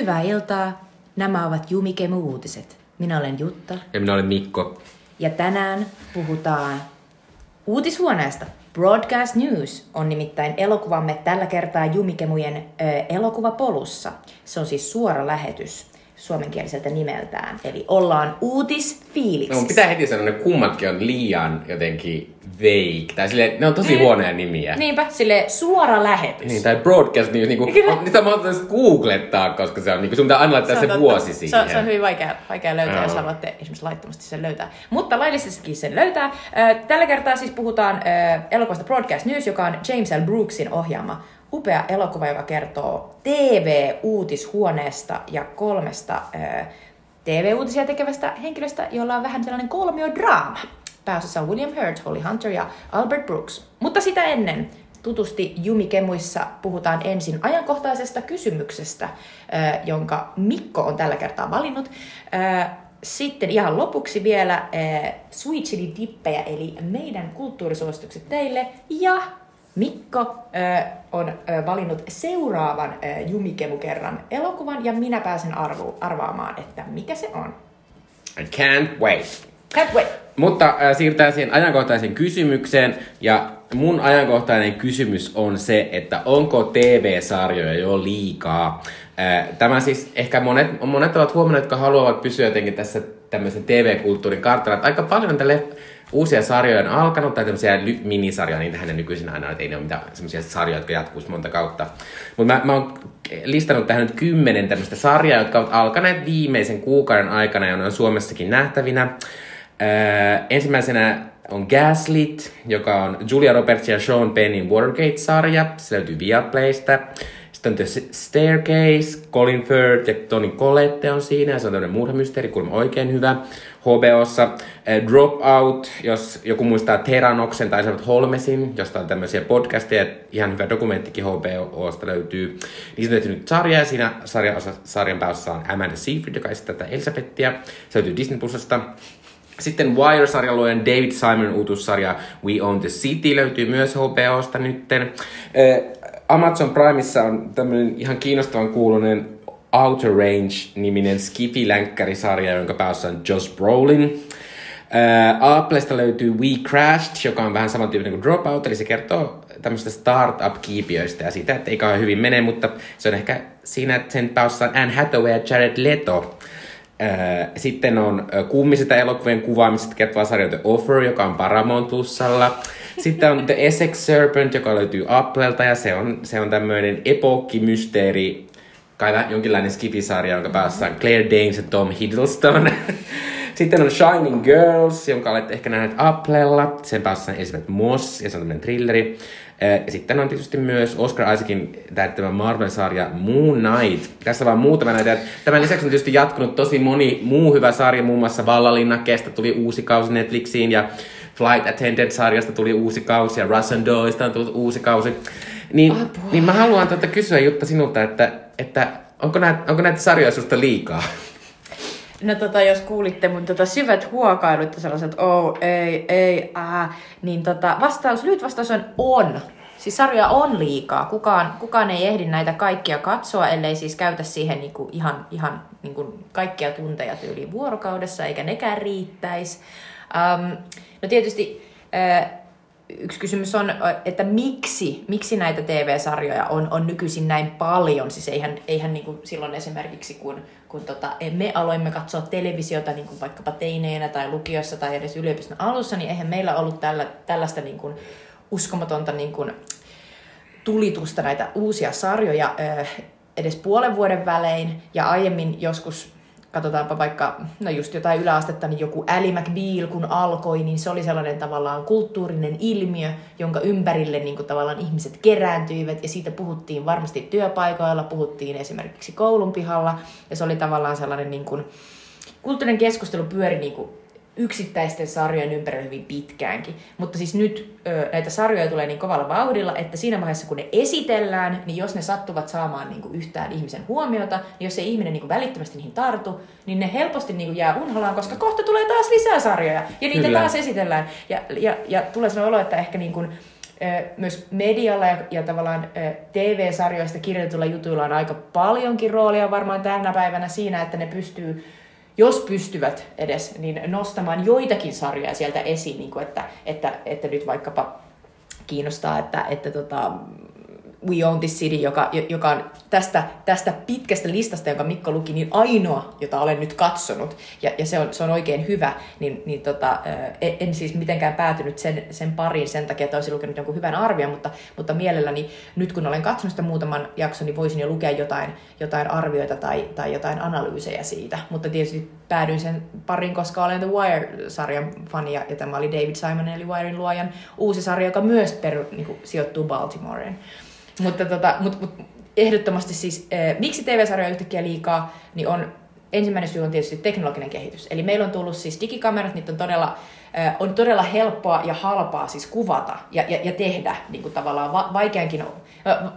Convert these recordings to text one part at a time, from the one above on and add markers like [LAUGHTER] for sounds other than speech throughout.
Hyvää iltaa. Nämä ovat Jumikemu-uutiset. Minä olen Jutta. Ja minä olen Mikko. Ja tänään puhutaan uutishuoneesta. Broadcast News on nimittäin elokuvamme tällä kertaa Jumikemujen ö, elokuvapolussa. Se on siis suora lähetys suomenkieliseltä nimeltään. Eli ollaan uutisfiiliksissä. No, pitää heti sanoa, että kummatkin on liian jotenkin vague. Tai sille, ne on tosi mm. huonoja nimiä. Niinpä, sille suora lähetys. Niin, tai broadcast news, niinku, on, niitä mahdollista googlettaa, koska se on, niinku, sun pitää aina laittaa se, se vuosi siihen. Se on, se on hyvin vaikea, vaikea löytää, no. jos haluatte esimerkiksi laittomasti sen löytää. Mutta laillisestikin sen löytää. Tällä kertaa siis puhutaan elokuvasta Broadcast News, joka on James L. Brooksin ohjaama upea elokuva, joka kertoo TV-uutishuoneesta ja kolmesta TV-uutisia tekevästä henkilöstä, jolla on vähän sellainen kolmiodraama. Pääosassa William Hurt, Holly Hunter ja Albert Brooks. Mutta sitä ennen tutusti Jumikemuissa puhutaan ensin ajankohtaisesta kysymyksestä, jonka Mikko on tällä kertaa valinnut. Sitten ihan lopuksi vielä Sweet Chili Dippejä, eli meidän kulttuurisuositukset teille. Ja Mikko on valinnut seuraavan Jumikemu-kerran elokuvan, ja minä pääsen arvu, arvaamaan, että mikä se on. I can't wait. Can't wait. Mutta äh, siirrytään siihen ajankohtaiseen kysymykseen. Ja mun ajankohtainen kysymys on se, että onko TV-sarjoja jo liikaa? Äh, tämä siis ehkä monet, monet ovat huomanneet, jotka haluavat pysyä jotenkin tässä tämmöisen TV-kulttuurin kartalla. Että aika paljon tälle uusia sarjoja on alkanut, tai tämmöisiä minisarjoja, niin tähän nykyisin aina, että ei ne ole mitään semmoisia sarjoja, jotka jatkuisi monta kautta. Mutta mä, mä oon listannut tähän nyt kymmenen tämmöistä sarjaa, jotka ovat alkaneet viimeisen kuukauden aikana ja ne on Suomessakin nähtävinä. Ensimmäisenä on Gaslit, joka on Julia Roberts ja Sean Pennin Watergate-sarja. Se löytyy Viaplaysta. Sitten on The Staircase, Colin Firth ja Tony Collette on siinä. Se on tämmöinen murhamysteeri, kuulemma oikein hyvä. HBOssa Dropout, jos joku muistaa Teranoksen tai Holmesin, josta on tämmöisiä podcasteja, ihan hyvä dokumenttikin HBOsta löytyy. Se on nyt sarja, ja siinä sarjan, sarjan pääosassa on Amanda Seyfried, joka esittää tätä Elisabettia. Se löytyy Disney Plusasta. Sitten Wire-sarjan luojan David Simon uutussarja We Own the City löytyy myös HBOsta nytten. Amazon Primeissa on tämmöinen ihan kiinnostavan kuulunen Outer Range-niminen Skiffy-länkkärisarja, jonka päässä on Josh Brolin. Applesta löytyy We Crashed, joka on vähän samantyyppinen kuin Dropout, eli se kertoo tämmöistä startup-kiipiöistä ja siitä, että ei kauhean hyvin mene, mutta se on ehkä siinä, että sen päässä on Anne Hathaway ja Jared Leto. Sitten on kummisesta elokuvien kuvaamisesta kertova sarja The Offer, joka on Paramount Plusalla. Sitten on The Essex Serpent, joka löytyy Applelta ja se on, se on tämmöinen epokkimysteeri, kai jonkinlainen skifisarja, jonka päässä on Claire Danes ja Tom Hiddleston. [LAUGHS] Sitten on Shining Girls, jonka olette ehkä nähneet Applella. Sen päässä on Elizabeth Moss ja se on tämmöinen thrilleri. Ja sitten on tietysti myös Oscar Isaacin täyttämä Marvel-sarja Moon Knight. Tässä vaan muutama näitä. Tämän lisäksi on tietysti jatkunut tosi moni muu hyvä sarja, muun muassa Vallalinnakkeesta tuli uusi kausi Netflixiin ja Flight Attendant-sarjasta tuli uusi kausi ja Russ and Doista on tullut uusi kausi. Niin, niin mä haluan tuota kysyä Jutta sinulta, että, että onko, näitä, onko näitä sarjoja susta liikaa? No tota, jos kuulitte mun tota syvät huokailut ja sellaiset, oh, ei, ei, äh, niin tota, vastaus, lyhyt vastaus on on. Siis sarjoja on liikaa. Kukaan, kukaan ei ehdi näitä kaikkia katsoa, ellei siis käytä siihen niinku ihan, ihan niinku kaikkia tunteja tyyliin vuorokaudessa, eikä nekään riittäisi. Um, no tietysti yksi kysymys on, että miksi, miksi näitä TV-sarjoja on, on nykyisin näin paljon. Siis eihän, eihän niin kuin silloin esimerkiksi, kun, kun tota, me aloimme katsoa televisiota niin kuin vaikkapa teineenä tai lukiossa tai edes yliopiston alussa, niin eihän meillä ollut tällä, tällaista niin kuin uskomatonta niin kuin tulitusta näitä uusia sarjoja edes puolen vuoden välein. Ja aiemmin joskus katsotaanpa vaikka, no just jotain yläastetta, niin joku Ally McBeal kun alkoi, niin se oli sellainen tavallaan kulttuurinen ilmiö, jonka ympärille niin kuin tavallaan ihmiset kerääntyivät. Ja siitä puhuttiin varmasti työpaikoilla, puhuttiin esimerkiksi koulun pihalla. Ja se oli tavallaan sellainen niin kuin, kulttuurinen keskustelu pyöri niin kuin yksittäisten sarjojen ympärillä hyvin pitkäänkin. Mutta siis nyt ö, näitä sarjoja tulee niin kovalla vauhdilla, että siinä vaiheessa kun ne esitellään, niin jos ne sattuvat saamaan niin kuin yhtään ihmisen huomiota, niin jos se ihminen niin kuin välittömästi niihin tartu, niin ne helposti niin kuin jää unholaan, koska kohta tulee taas lisää sarjoja ja niitä Kyllä. taas esitellään. Ja, ja, ja tulee sellainen olo, että ehkä niin kuin, myös medialla ja, ja tavallaan TV-sarjoista kirjoitulla jutuilla on aika paljonkin roolia varmaan tänä päivänä siinä, että ne pystyy jos pystyvät edes, niin nostamaan joitakin sarjoja sieltä esiin, niin kuin että, että, että nyt vaikkapa kiinnostaa, että, että tota, We Own This City, joka, joka on tästä, tästä pitkästä listasta, jonka Mikko luki, niin ainoa, jota olen nyt katsonut, ja, ja se, on, se on oikein hyvä, niin, niin tota, en, siis mitenkään päätynyt sen, sen pariin sen takia, että olisin lukenut jonkun hyvän arvion, mutta, mutta mielelläni nyt kun olen katsonut sitä muutaman jakson, niin voisin jo lukea jotain, jotain arvioita tai, tai jotain analyysejä siitä, mutta tietysti päädyin sen pariin, koska olen The Wire-sarjan fani, ja, ja tämä oli David Simon eli Wiren luojan uusi sarja, joka myös peru, niin kuin, sijoittuu Baltimoreen. Mutta tota, mut, mut, ehdottomasti siis, äh, miksi TV-sarjoja yhtäkkiä liikaa, niin on ensimmäinen syy on tietysti teknologinen kehitys. Eli meillä on tullut siis digikamerat, niitä on todella, äh, on todella helppoa ja halpaa siis kuvata ja, ja, ja tehdä niin kuin tavallaan va, vaikeankin,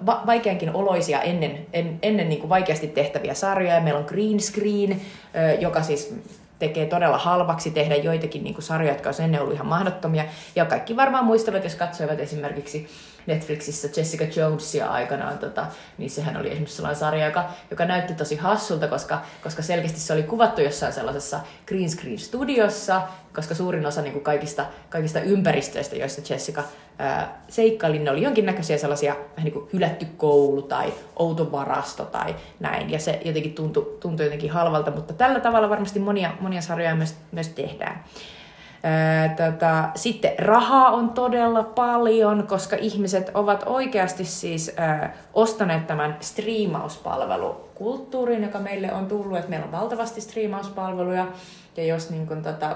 va, vaikeankin oloisia ennen, en, ennen niin kuin vaikeasti tehtäviä sarjoja. Meillä on green screen, äh, joka siis tekee todella halvaksi tehdä joitakin niin kuin sarjoja, jotka on ennen ollut ihan mahdottomia. Ja kaikki varmaan muistavat, jos katsoivat esimerkiksi Netflixissä Jessica Jonesia aikanaan, tota, niin sehän oli esimerkiksi sellainen sarja, joka, joka näytti tosi hassulta, koska, koska selkeästi se oli kuvattu jossain sellaisessa green screen studiossa, koska suurin osa niin kuin kaikista, kaikista ympäristöistä, joissa Jessica ää, seikkaili, ne oli jonkinnäköisiä sellaisia vähän niin kuin hylätty koulu tai outo varasto tai näin, ja se jotenkin tuntui, tuntui jotenkin halvalta, mutta tällä tavalla varmasti monia, monia sarjoja myös, myös tehdään. Tota, sitten rahaa on todella paljon, koska ihmiset ovat oikeasti siis ää, ostaneet tämän striimauspalvelukulttuurin, joka meille on tullut, että meillä on valtavasti striimauspalveluja. Ja jos niin kun, tota,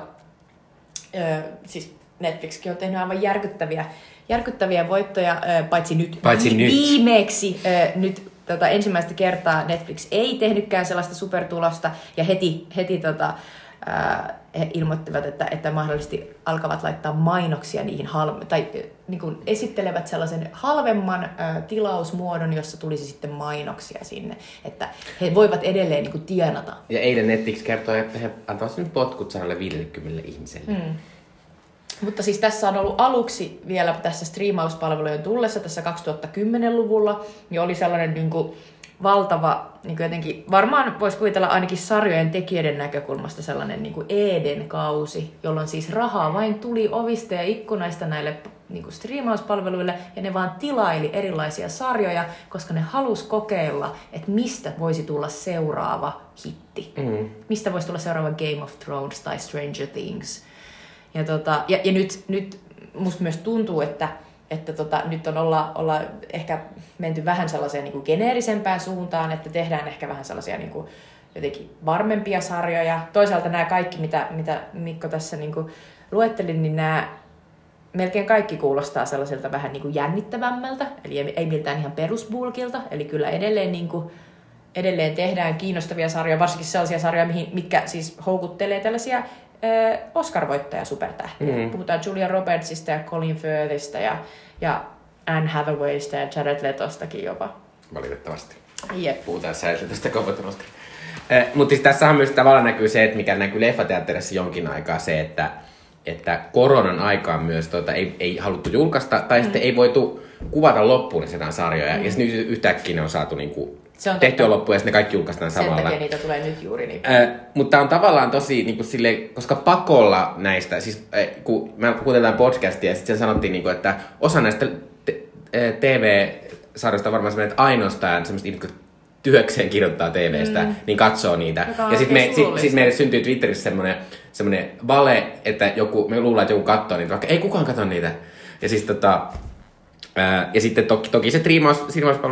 ää, siis Netflixkin on tehnyt aivan järkyttäviä, järkyttäviä voittoja, ää, paitsi nyt paitsi vi- nyt. viimeksi ää, nyt tota, ensimmäistä kertaa Netflix ei tehnytkään sellaista supertulosta ja heti, heti tota, he ilmoittivat, että, että mahdollisesti alkavat laittaa mainoksia niihin halve- tai niin kuin esittelevät sellaisen halvemman ä, tilausmuodon, jossa tulisi sitten mainoksia sinne, että he voivat edelleen niin kuin tienata. Ja eilen Netflix kertoi, että he antavat nyt potkut 150 ihmiselle. Mm. Mutta siis tässä on ollut aluksi vielä tässä striimauspalvelujen tullessa tässä 2010-luvulla, niin oli sellainen niin kuin, valtava, niin kuin jotenkin, varmaan voisi kuvitella ainakin sarjojen tekijöiden näkökulmasta sellainen niin kuin Eden-kausi, jolloin siis rahaa vain tuli ovista ja ikkunaista näille niin kuin striimauspalveluille, ja ne vaan tilaili erilaisia sarjoja, koska ne halus kokeilla, että mistä voisi tulla seuraava hitti. Mm. Mistä voisi tulla seuraava Game of Thrones tai Stranger Things. Ja, tota, ja, ja nyt, nyt musta myös tuntuu, että että tota, nyt on olla, olla ehkä menty vähän sellaiseen niin kuin geneerisempään suuntaan, että tehdään ehkä vähän sellaisia niin kuin, jotenkin varmempia sarjoja. Toisaalta nämä kaikki, mitä, mitä Mikko tässä niin kuin luetteli, niin nämä melkein kaikki kuulostaa sellaiselta vähän niin kuin jännittävämmältä, eli ei miltään ihan perusbulkilta, eli kyllä edelleen, niin kuin, edelleen tehdään kiinnostavia sarjoja, varsinkin sellaisia sarjoja, mitkä siis houkuttelee tällaisia Oscar-voittaja supertähtiä. Mm. Puhutaan Julia Robertsista ja Colin Firthistä ja, ja Anne Hathawaysta ja Jared Letostakin jopa. Valitettavasti. Jep. Puhutaan Jared Letosta kovoton Oscar. Eh, mutta siis tässähän myös tavallaan näkyy se, että mikä näkyy leffateatterissa jonkin aikaa, se, että, että koronan aikaan myös tuota, ei, ei haluttu julkaista, tai mm. sitten ei voitu kuvata loppuun sitä sarjoja, mm. ja sitten yhtäkkiä ne on saatu niinku se on tehty on loppu ja ne kaikki julkaistaan Sen samalla. Sen takia niitä tulee nyt juuri niin äh, Mutta on tavallaan tosi niin kuin sille, koska pakolla näistä, siis äh, kun me kuunnellaan podcastia ja sitten sanottiin, niin kuin, että osa näistä TV-sarjoista on varmaan semmoinen, että ainoastaan semmoista ihmiset, työkseen kirjoittaa TVstä, mm. niin katsoo niitä. Ja sitten me, sit, sit meille syntyy Twitterissä semmoinen, semmoinen vale, että joku, me luullaan, että joku katsoo niitä, vaikka ei kukaan katso niitä. Ja siis tota, ää, ja sitten toki, toki se striimaus,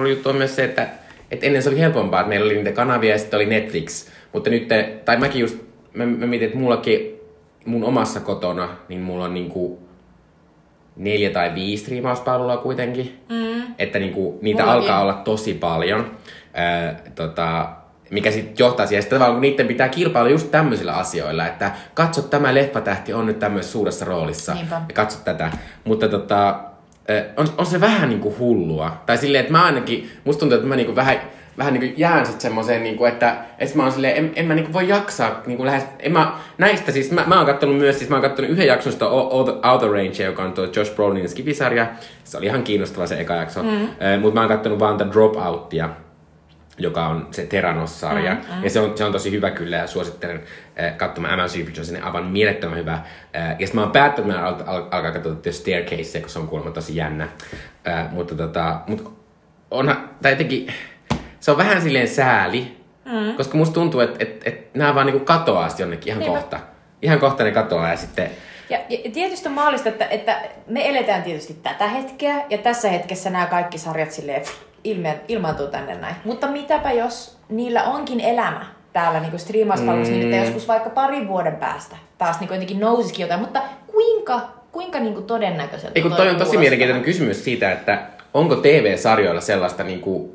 juttu on myös se, että et ennen se oli helpompaa, että meillä oli niitä kanavia ja sitten oli Netflix. Mutta nyt, tai mäkin just, mä, mä mietin, että mullakin mun omassa kotona, niin mulla on niinku neljä tai viisi striimauspalvelua kuitenkin. Mm. Että niinku, niitä Mullakin. alkaa olla tosi paljon. Ää, tota, mikä sitten johtaa siihen, että kun niiden pitää kilpailla just tämmöisillä asioilla, että katso tämä leffatähti on nyt tämmöisessä suuressa roolissa Niinpä. ja katso tätä. Mutta tota, on, on se vähän niinku hullua. Tai silleen, että mä ainakin, musta tuntuu, että mä niinku vähän vähän niin kuin jään sitten semmoiseen, niin kuin, että, että mä oon silleen, en, en mä niin kuin voi jaksaa niin kuin lähes, en mä, näistä siis, mä, mä oon kattonut myös, siis mä oon kattonut yhden jakson sitä Outer Range, joka on tuo Josh Brolinin skifisarja, se oli ihan kiinnostava se eka jakso, mm. äh, mutta mä oon kattonut vaan The Dropoutia, joka on se Teranos-sarja. Mm, mm. Ja se on, se on tosi hyvä kyllä ja suosittelen katsomaan Amazon se on aivan mielettömän hyvä. Äh, ja sitten mä oon päättänyt, että mä al- al- alkaa katsoa The Staircase, koska se on kuulemma tosi jännä. Äh, mutta tota, mut onhan, tai jotenkin, se on vähän silleen sääli, mm. koska musta tuntuu, että et, et, nämä vaan niinku katoaa jonnekin ihan Niinpä. kohta. Ihan kohta ne katoaa ja sitten... Ja, ja tietysti on mahdollista, että, että me eletään tietysti tätä hetkeä, ja tässä hetkessä nämä kaikki sarjat silleen ilme, ilmaantuu tänne näin. Mutta mitäpä jos niillä onkin elämä täällä niin striimauspalvelussa, mm. niin että mm. joskus vaikka parin vuoden päästä taas niin jotenkin nousisikin jotain, mutta kuinka, kuinka niin kuin todennäköiseltä Ei, kun toi, toi on tosi mielenkiintoinen kysymys siitä, että onko TV-sarjoilla sellaista niin kuin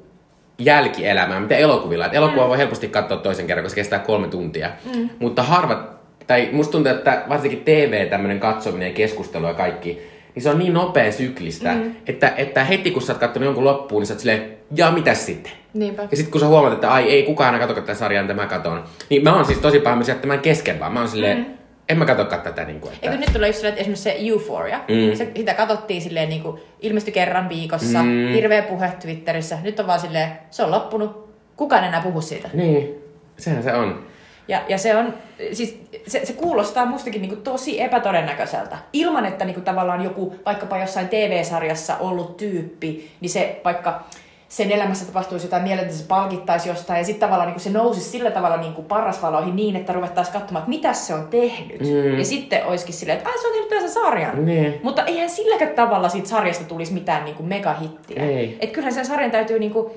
jälkielämää, mitä elokuvilla. Et elokuva mm. voi helposti katsoa toisen kerran, koska se kestää kolme tuntia. Mm. Mutta harvat, tai musta tuntuu, että varsinkin TV, tämmöinen katsominen ja keskustelu ja kaikki, niin se on niin nopea syklistä, mm. että, että heti kun sä oot katsonut jonkun loppuun, niin sä oot silleen, ja mitäs sitten? Niinpä. Ja sitten kun sä huomaat, että ai ei kukaan aina katso tätä sarjaa, mitä mä katon, niin mä oon siis tosi pahemmin jättämään kesken vaan. Mä oon silleen, mm. en mä katsokaan tätä. Niin kuin, että... Eikö nyt tulee just silleen, että esimerkiksi se Euphoria, mm. se, sitä katsottiin silleen niin kuin, ilmestyi kerran viikossa, mm. hirveä puhe Twitterissä. Nyt on vaan silleen, se on loppunut, kukaan enää puhu siitä. Niin, sehän se on. Ja, ja se, on, siis se, se kuulostaa mustakin niin kuin tosi epätodennäköiseltä. Ilman, että niin kuin tavallaan joku vaikkapa jossain TV-sarjassa ollut tyyppi, niin se vaikka sen elämässä tapahtuisi jotain mieltä, se palkittaisi jostain, ja sitten tavallaan niin se nousisi sillä tavalla niin kuin parrasvaloihin niin, että ruvettaisiin katsomaan, että mitä se on tehnyt. Mm. Ja sitten olisikin silleen, että se on tehnyt tässä sarjan. Niin. Mutta eihän silläkään tavalla siitä sarjasta tulisi mitään niin kuin megahittiä. Että kyllähän sen sarjan täytyy niin kuin,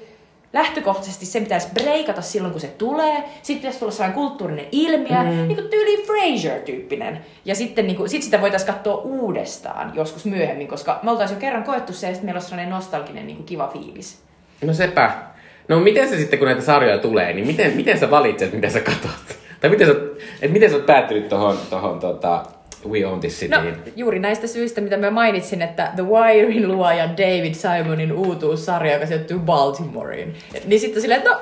lähtökohtaisesti se pitäisi breikata silloin, kun se tulee. Sitten pitäisi tulla sellainen kulttuurinen ilmiö, mm. niin kuin tyyli Frasier-tyyppinen. Ja sitten niin kuin, sit sitä voitaisiin katsoa uudestaan joskus myöhemmin, koska me oltaisiin jo kerran koettu se, että meillä on sellainen nostalginen niin kuin kiva fiilis. No sepä. No miten se sitten, kun näitä sarjoja tulee, niin miten, miten sä valitset, mitä sä katsot? Tai miten sä, et miten sä oot päättynyt tohon, tohon tota, We Own This City. No, juuri näistä syistä, mitä mä mainitsin, että The Wirein luoja David Simonin uutuussarja, joka sijoittuu Baltimoreen. Niin sitten silleen, että no,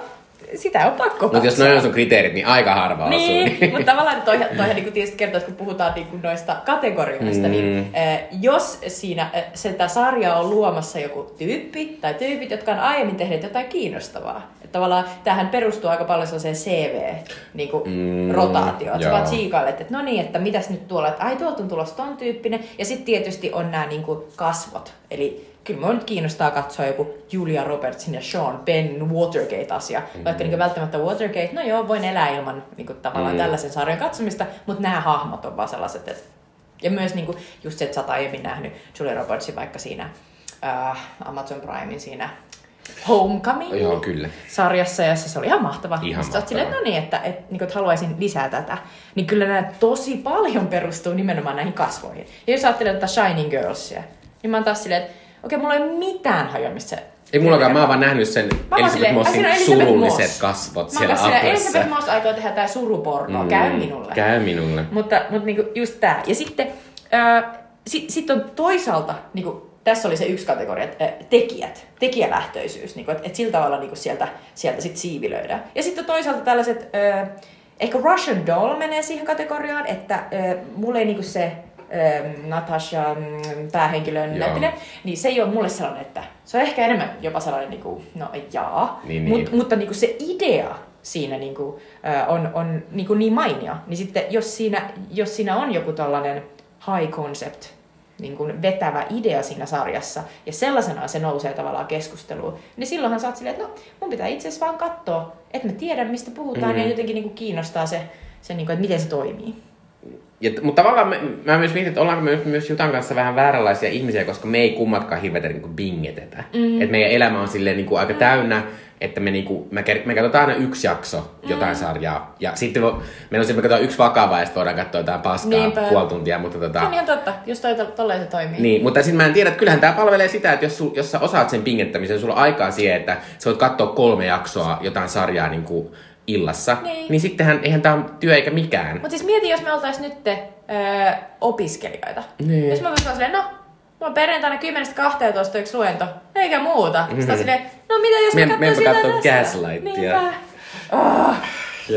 sitä on pakko Mutta jos noin on sun kriteerit, niin aika harva niin, osuu. Niin. mutta tavallaan toi, toihan niin tietysti kertoo, että kun puhutaan niin kuin noista kategorioista, niin, mm. niin äh, jos siinä äh, sitä sarjaa on luomassa joku tyyppi tai tyypit, jotka on aiemmin tehneet jotain kiinnostavaa. Että tavallaan tähän perustuu aika paljon sellaiseen CV-rotaatioon. Niin mm, sä vaan että no niin, että mitäs nyt tuolla, että ai tuolta on tulossa ton tyyppinen. Ja sitten tietysti on nämä niin kuin kasvot. Eli kyllä minua nyt kiinnostaa katsoa joku Julia Robertsin ja Sean Penn Watergate-asia. Mm-hmm. Vaikka niin välttämättä Watergate, no joo, voin elää ilman niin kuin, tavallaan mm-hmm. tällaisen sarjan katsomista, mutta nämä hahmot on vaan sellaiset, että... Ja myös niin kuin, just se, että sä oot aiemmin nähnyt Julia Robertsin vaikka siinä uh, Amazon Primein siinä Homecoming Joo, kyllä. sarjassa, ja se oli ihan mahtava. Ihan mahtava. Silleen, no niin, että, että, niin että haluaisin lisää tätä. Niin kyllä nämä tosi paljon perustuu nimenomaan näihin kasvoihin. Ja jos ajattelee tätä Shining Girlsia, niin mä oon taas silleen, että okei, mulla ei ole mitään se ei mullakaan, mä oon vaan nähnyt sen Elisabeth Mossin surulliset Moss. kasvot mä siellä. Elisabeth Moss aikoo tehdä tää suruporno, mm, käy minulle. Käy minulle. Mutta, mutta niinku just tää. Ja sitten äh, sit, sit on toisaalta, niinku, tässä oli se yksi kategoria, että äh, tekijät, tekijälähtöisyys, niinku, että et sillä tavalla niinku sieltä, sieltä sit siivilöidään. Ja sitten toisaalta tällaiset, äh, ehkä Russian Doll menee siihen kategoriaan, että äh, mulle ei niinku se Ähm, Natasha mm, päähenkilön näyttelijä, niin se ei ole mulle sellainen, että se on ehkä enemmän jopa sellainen, niin kuin, no jaa, niin, niin. Mut, mutta niin kuin se idea siinä niin kuin, on, on niin, kuin niin mainio, niin sitten jos siinä, jos siinä on joku tällainen high concept, niin kuin vetävä idea siinä sarjassa, ja sellaisena se nousee tavallaan keskusteluun, niin silloinhan sä oot silleen, että no, mun pitää itse asiassa vaan katsoa, että mä tiedän, mistä puhutaan, mm. ja jotenkin niin kuin kiinnostaa se, se niin kuin, että miten se toimii. Ja, mutta tavallaan me, mä myös mietin, että ollaanko me myös Jutan kanssa vähän vääränlaisia ihmisiä, koska me ei kummatkaan hirveästi niin bingetetä. Mm. Että meidän elämä on silleen niin kuin aika mm. täynnä, että me, niinku, me, me katsotaan aina yksi jakso jotain mm. sarjaa. Ja sitten vo, meillä on me katsotaan yksi vakava ja sitten voidaan katsoa jotain paskaa Niinpä. puoli tuntia. Mutta tota... Se on ihan totta, jos toi tolleen se toimii. Niin, mutta sitten mä en tiedä, että kyllähän tämä palvelee sitä, että jos, sul, jos sä osaat sen pingettämisen, sulla on aikaa siihen, että sä voit katsoa kolme jaksoa jotain sarjaa niin kuin illassa. Niin. niin sittenhän, eihän tämä on työ eikä mikään. Mutta siis mieti, jos me oltais nyt öö, opiskelijoita. Niin. Jos mä voisin silleen, no, mulla on perjantaina 10-12 yksi luento, eikä muuta. Mm-hmm. Sitten silleen, no mitä jos mä menpä jotain kattoo tästä? Gaslightia. Niinpä. Oh,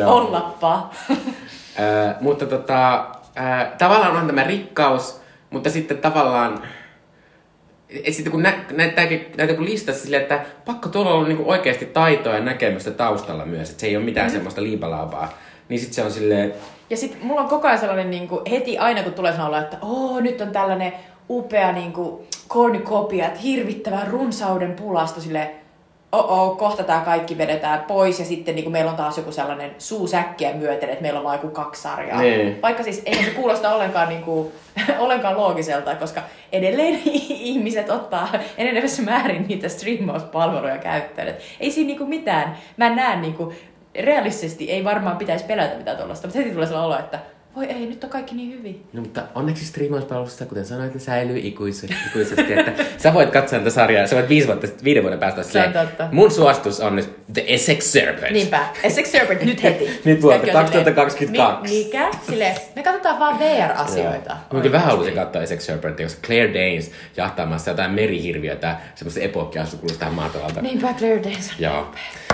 ollappa. Ö, mutta tota, ö, tavallaan on tämä rikkaus, mutta sitten tavallaan sitten kun nä, näyttääkin, näyttää kun listassa silleen, että pakko tuolla olla niinku oikeasti taitoa ja näkemystä taustalla myös, että se ei ole mitään mm. semmoista liipalaavaa. Niin sitten se on silleen, Ja sitten mulla on koko ajan sellainen niin kuin, heti aina kun tulee sanoa, että oo, nyt on tällainen upea niin kuin, kornikopia, että hirvittävän runsauden pulasta silleen, oo, kohta tää kaikki vedetään pois ja sitten niin kuin, meillä on taas joku sellainen suusäkkiä myöten, että meillä on vain joku kaksi sarjaa. Niin. Vaikka siis ei se kuulosta ollenkaan, niin kuin, [LAUGHS] ollenkaan loogiselta, koska edelleen [LAUGHS] ihmiset ottaa enenevässä määrin niitä streamauspalveluja käyttöön. Et ei siinä niin kuin mitään. Mä näen niin kuin, realistisesti ei varmaan pitäisi pelätä mitään tuollaista, mutta heti tulee sellainen olo, että voi ei, nyt on kaikki niin hyvin. No mutta onneksi striimauspalvelussa, kuten sanoit, ne säilyy ikuisesti, ikuisesti että sä voit katsoa tätä sarjaa, sä voit viisi vuotta, viiden vuoden päästä Se on totta. Mun suostus on nyt The Essex Serpent. Niinpä. Essex Serpent nyt heti. [LAUGHS] Nyt on silleen, 2022. Mi- mikä? Silleen, me katsotaan vaan VR-asioita. Mä kyllä vähän haluaisin katsoa Essex Serpentia, koska Claire Danes jahtaamassa jotain merihirviötä, semmoista epokkiasukulusta tähän maatalalta. Niinpä Claire Danes. Joo.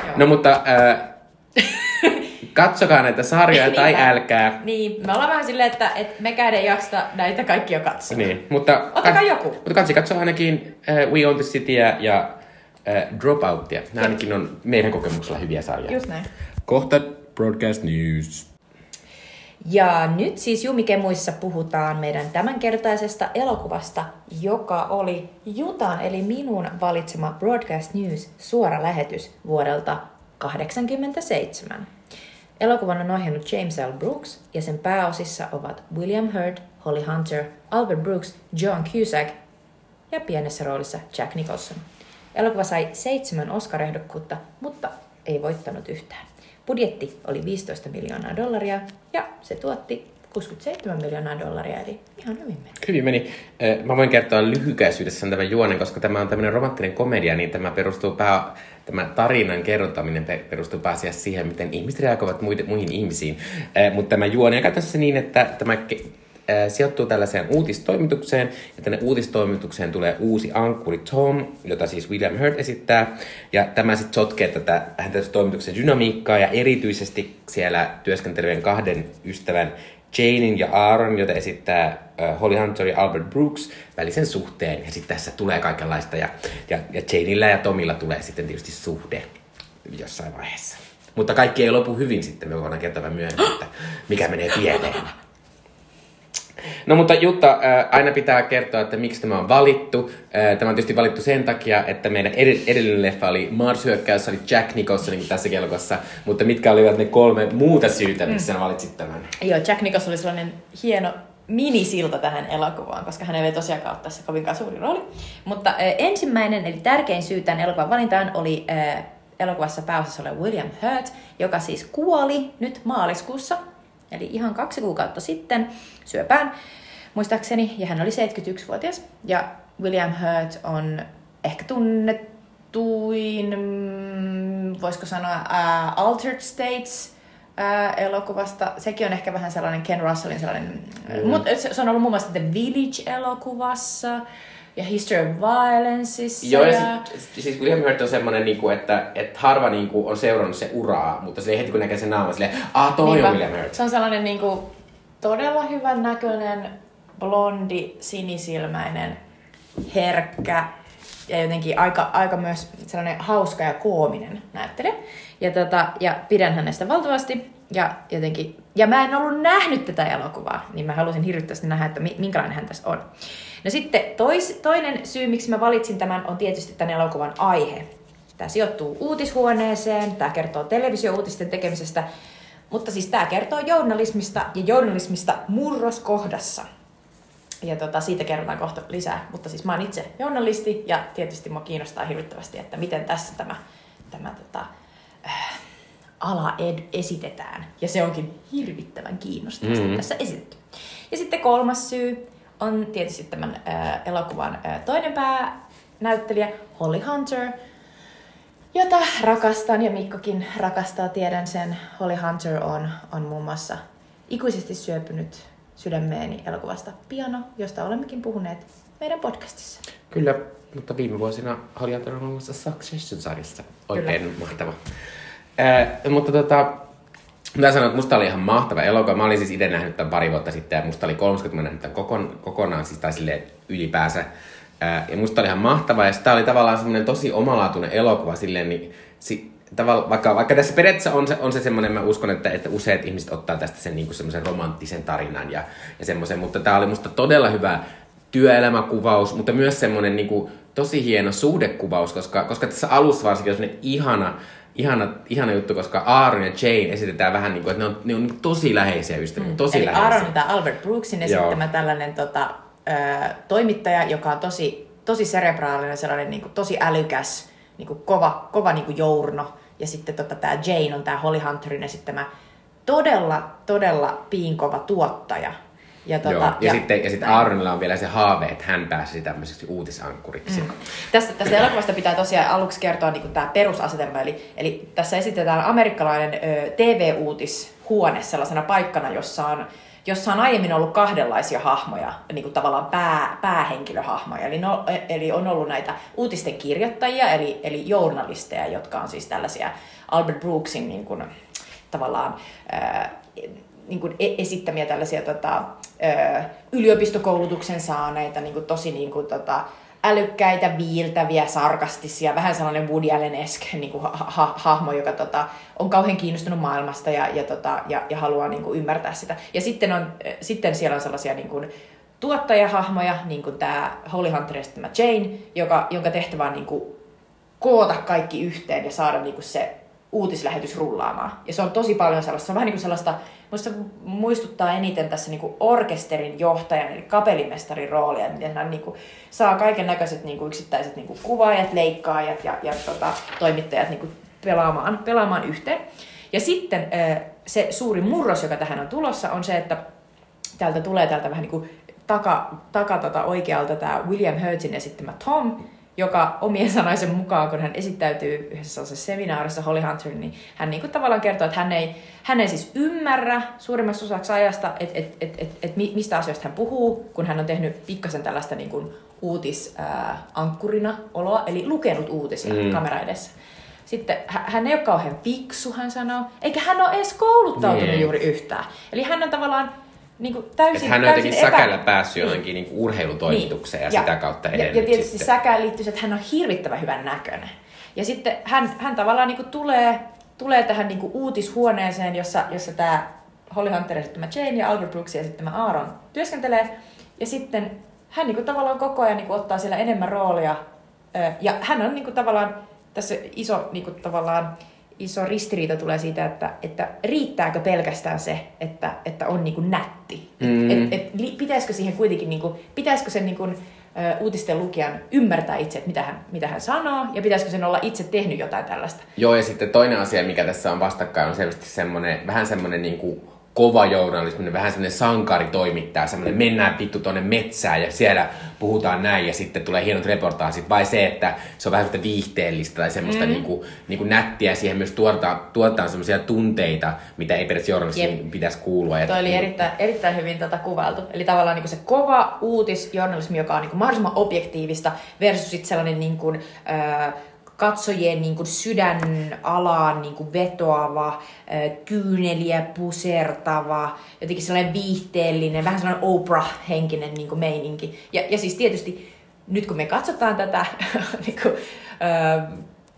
Joo. No mutta äh, [LAUGHS] katsokaa näitä sarjoja tai Niinpä. älkää. Niin, me ollaan vähän silleen, että, että mekään ei jaksa näitä kaikkia katsoa. Niin, mutta, Ottakaa joku. mutta katsi katsoa ainakin äh, We Own the Cityä ja äh, Dropoutia. Nämä ainakin on meidän kokemuksella hyviä sarjoja. Just näin. Kohta Broadcast News. Ja nyt siis Jumikemuissa puhutaan meidän tämänkertaisesta elokuvasta, joka oli Jutan eli minun valitsema Broadcast News suora lähetys vuodelta 1987. Elokuvan on ohjannut James L. Brooks ja sen pääosissa ovat William Hurt, Holly Hunter, Albert Brooks, John Cusack ja pienessä roolissa Jack Nicholson. Elokuva sai seitsemän Oscar-ehdokkuutta, mutta ei voittanut yhtään. Budjetti oli 15 miljoonaa dollaria ja se tuotti 67 miljoonaa dollaria, eli ihan hyvin meni. Hyvin meni. Mä voin kertoa lyhykäisyydessään tämän juonen, koska tämä on tämmöinen romanttinen komedia, niin tämä perustuu pää, tämä tarinan kerrontaminen pe- perustuu pääasiassa siihen, miten ihmiset reagoivat muide, muihin ihmisiin. Mutta tämä juoni on käytössä niin, että tämä sijoittuu tällaiseen uutistoimitukseen, ja tänne uutistoimitukseen tulee uusi ankkuri Tom, jota siis William Hurt esittää, ja tämä sitten sotkee tätä tästä toimituksen dynamiikkaa, ja erityisesti siellä työskentelevien kahden ystävän Janein ja Aaron, jota esittää Holly Hunter ja Albert Brooks, välisen suhteen. Ja sitten tässä tulee kaikenlaista. Ja, ja, ja Janeillä ja Tomilla tulee sitten tietysti suhde jossain vaiheessa. Mutta kaikki ei lopu hyvin sitten, me voidaan kertoa myöhemmin, että mikä menee pieleen. No mutta Jutta, aina pitää kertoa, että miksi tämä on valittu. Tämä on tietysti valittu sen takia, että meidän ed- edellinen leffa oli Mars-hyökkäys, oli Jack Nicholson niin tässä kelkossa. Mutta mitkä olivat ne kolme muuta syytä, miksi sä valitsit tämän? Joo, Jack Nicholson oli sellainen hieno minisilta tähän elokuvaan, koska hänellä ei tosiaankaan ole tässä kovinkaan suuri rooli. Mutta äh, ensimmäinen, eli tärkein syy tämän elokuvan valintaan oli äh, elokuvassa pääosassa oleva William Hurt, joka siis kuoli nyt maaliskuussa, eli ihan kaksi kuukautta sitten syöpään, muistaakseni, ja hän oli 71-vuotias. Ja William Hurt on ehkä tunnettuin, mm, voisiko sanoa, uh, Altered States, ää, elokuvasta. Sekin on ehkä vähän sellainen Ken Russellin sellainen, mm. mutta se, se on ollut muun muassa The Village-elokuvassa ja History of Violenceissa. Joo, ja ja... sit, siis William Hurt on semmonen, niinku, että, että harva niinku, on seurannut se uraa, mutta se heti kun näkee sen naaman, silleen, ah, toi Niinpä. on William Hurt. Se on sellainen niin kuin, todella hyvän näköinen, blondi, sinisilmäinen, herkkä ja jotenkin aika, aika myös sellainen hauska ja koominen näyttelijä. Ja, tota, ja pidän hänestä valtavasti. Ja, jotenkin, ja mä en ollut nähnyt tätä elokuvaa, niin mä halusin hirvittävästi nähdä, että mi- minkälainen hän tässä on. No sitten tois, toinen syy, miksi mä valitsin tämän, on tietysti tämän elokuvan aihe. Tämä sijoittuu uutishuoneeseen, tämä kertoo televisiouutisten tekemisestä, mutta siis tämä kertoo journalismista ja journalismista murroskohdassa. Ja tota, siitä kerrotaan kohta lisää. Mutta siis mä oon itse journalisti ja tietysti mua kiinnostaa hirvittävästi, että miten tässä tämä, tämä tota, äh, ala ed- esitetään. Ja se onkin hirvittävän kiinnostavasti Mhm. mm-hmm. tässä esitetty. Ja sitten kolmas syy on tietysti tämän äh, elokuvan äh, toinen päänäyttelijä, Holly Hunter, jota rakastan ja Mikkokin rakastaa, tiedän sen. Holly Hunter on, on muun muassa ikuisesti syöpynyt sydämeeni elokuvasta Piano, josta olemmekin puhuneet meidän podcastissa. Kyllä, mutta viime vuosina Hunter on ollut Succession-sarjassa. Oikein Kyllä. mahtava. Äh, mutta tota, Mä sanoa, että musta oli ihan mahtava elokuva. Mä olin siis itse nähnyt tämän pari vuotta sitten ja musta oli 30, mä nähnyt tämän kokon, kokonaan, siis tai silleen ylipäänsä. Ää, ja musta oli ihan mahtava ja sitä oli tavallaan semmoinen tosi omalaatuinen elokuva silleen, niin si, tavalla, vaikka, vaikka tässä periaatteessa on se, on se semmoinen, mä uskon, että, että useat ihmiset ottaa tästä sen niin semmoisen romanttisen tarinan ja, ja semmoisen, mutta tämä oli musta todella hyvä työelämäkuvaus, mutta myös semmoinen niin kuin, tosi hieno suhdekuvaus, koska, koska tässä alussa varsinkin on semmoinen ihana, ihana, ihana juttu, koska Aaron ja Jane esitetään vähän niin kuin, että ne on, ne on tosi läheisiä ystäviä. Mm. Tosi Eli läheisiä. Aaron on Albert Brooksin esittämä Joo. tällainen tota, ö, toimittaja, joka on tosi, tosi cerebraalinen, sellainen niin kuin, tosi älykäs, niin kuin, kova, kova niin kuin journo. Ja sitten tota, tämä Jane on tämä Holly Hunterin esittämä todella, todella piinkova tuottaja, ja, tuota, Joo. ja, ja, sitten, ja sitten Aaronilla on vielä se haave, että hän pääsisi tämmöiseksi uutisankkuriksi. Mm. Tästä, tästä elokuvasta pitää tosiaan aluksi kertoa niin tämä perusasetelma. Eli, eli tässä esitetään amerikkalainen ö, TV-uutishuone sellaisena paikkana, jossa on, jossa on aiemmin ollut kahdenlaisia hahmoja, niin kuin tavallaan pää, päähenkilöhahmoja. Eli, no, eli on ollut näitä uutisten kirjoittajia, eli, eli journalisteja, jotka on siis tällaisia Albert Brooksin niin kuin, tavallaan... Ö, niin kuin e-, esittämiä tällaisia tota, ö, yliopistokoulutuksen saaneita, niin kuin tosi niin kuin, tota, älykkäitä, viiltäviä, sarkastisia, vähän sellainen Woody Allen-esk [LAUGHS] niin kuin ha- ha- hahmo, joka tota, on kauhean kiinnostunut maailmasta ja, ja, tota, ja, ja haluaa niin kuin, ymmärtää sitä. Ja sitten, on, sitten siellä on sellaisia niin kuin, tuottajahahmoja, niin kuin tämä Holly Hunter tämä Jane, joka, jonka tehtävä on niin kuin, koota kaikki yhteen ja saada niin kuin, se uutislähetys rullaamaan. Ja se on tosi paljon sellaista, se on vähän niin kuin sellaista Musta muistuttaa eniten tässä niinku orkesterin johtajan, eli kapellimestarin roolia, miten hän niinku saa kaiken näköiset niinku yksittäiset niinku kuvaajat, leikkaajat ja, ja tota, toimittajat niinku pelaamaan, pelaamaan yhteen. Ja sitten se suuri murros, joka tähän on tulossa, on se, että täältä tulee täältä vähän niin kuin taka, taka tota oikealta tämä William Hurtsin esittämä Tom, joka omien sanoisen mukaan, kun hän esittäytyy yhdessä seminaarissa Holly Hunter, niin hän niin kuin tavallaan kertoo, että hän ei, hän ei siis ymmärrä suurimmaksi osaksi ajasta, että et, et, et, et mistä asioista hän puhuu, kun hän on tehnyt pikkasen tällaista niin kuin uutisankkurina oloa, eli lukenut uutisia mm. kamera edessä. Sitten hän ei ole kauhean fiksu, hän sanoo, eikä hän ole edes kouluttautunut niin. juuri yhtään. Eli hän on tavallaan niin kuin täysin, että hän on jotenkin epä... säkällä päässyt niin. niin kuin urheilutoimitukseen niin. ja, ja sitä kautta edennyt Ja, ja tietysti sitten. säkään liittyy että hän on hirvittävän hyvän näköinen. Ja sitten hän, hän tavallaan niin kuin tulee, tulee tähän niin kuin uutishuoneeseen, jossa, jossa tämä Holly Hunter esittämä Jane ja Albert Brooks esittämä Aaron työskentelee. Ja sitten hän niin kuin tavallaan koko ajan niin kuin ottaa siellä enemmän roolia. Ja hän on niin kuin tavallaan tässä iso niin kuin tavallaan iso ristiriita tulee siitä, että, että riittääkö pelkästään se, että, että on niin kuin nätti. Mm. Et, et, et, pitäisikö siihen kuitenkin, niin kuin, pitäisikö sen niin kuin, uutisten lukijan ymmärtää itse, että mitä hän, mitä hän sanoo, ja pitäisikö sen olla itse tehnyt jotain tällaista. Joo, ja sitten toinen asia, mikä tässä on vastakkain, on selvästi semmoinen, vähän semmoinen niin kuin kova journalismi, vähän semmoinen sankari toimittaa, semmoinen mennään vittu tuonne metsään ja siellä puhutaan näin ja sitten tulee hienot reportaasit, vai se, että se on vähän semmoista viihteellistä tai semmoista mm. niinku, niinku nättiä, siihen myös tuotetaan, tuotetaan semmoisia tunteita, mitä ei periaatteessa journalismiin pitäisi kuulua. Toi oli erittäin, erittäin hyvin tätä kuvailtu. Eli tavallaan niinku se kova uutisjournalismi, joka on niinku mahdollisimman objektiivista versus sitten sellainen niinku, öö, katsojien niin kuin sydänalaan niin kuin vetoava, kyyneliä pusertava, jotenkin sellainen viihteellinen, vähän sellainen Oprah-henkinen niin kuin meininki. Ja, ja siis tietysti nyt kun me katsotaan tätä niin kuin, äh,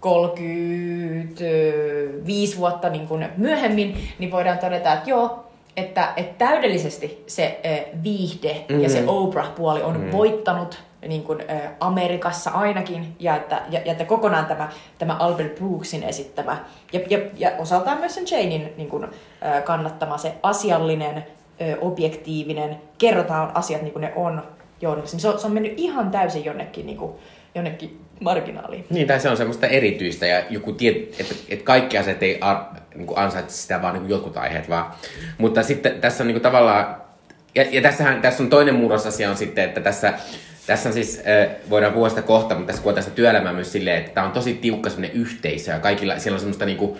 35 vuotta niin kuin myöhemmin, niin voidaan todeta, että joo, että, että täydellisesti se äh, viihde mm. ja se mm-hmm. Oprah-puoli on mm. voittanut niin kuin, ä, Amerikassa ainakin, ja että, ja, ja että kokonaan tämä, tämä Albert Brooksin esittämä, ja, ja, ja osaltaan myös sen Janein niin kuin, ä, kannattama se asiallinen, ä, objektiivinen, kerrotaan asiat niin kuin ne on journalismi. Se on, se on mennyt ihan täysin jonnekin, niin kuin, jonnekin marginaaliin. Niin, tai se on semmoista erityistä, ja joku tiet, että, että kaikki asiat ei ar, niin kuin ansaitse sitä, vaan niin kuin jotkut aiheet vaan. Mutta sitten tässä on niin kuin tavallaan, ja, ja tässähän, tässä on toinen murrosasia on sitten, että tässä tässä on siis, voidaan puhua sitä kohta, mutta tässä kuvataan sitä työelämää myös silleen, että tämä on tosi tiukka semmoinen yhteisö ja kaikilla, siellä on semmoista niinku,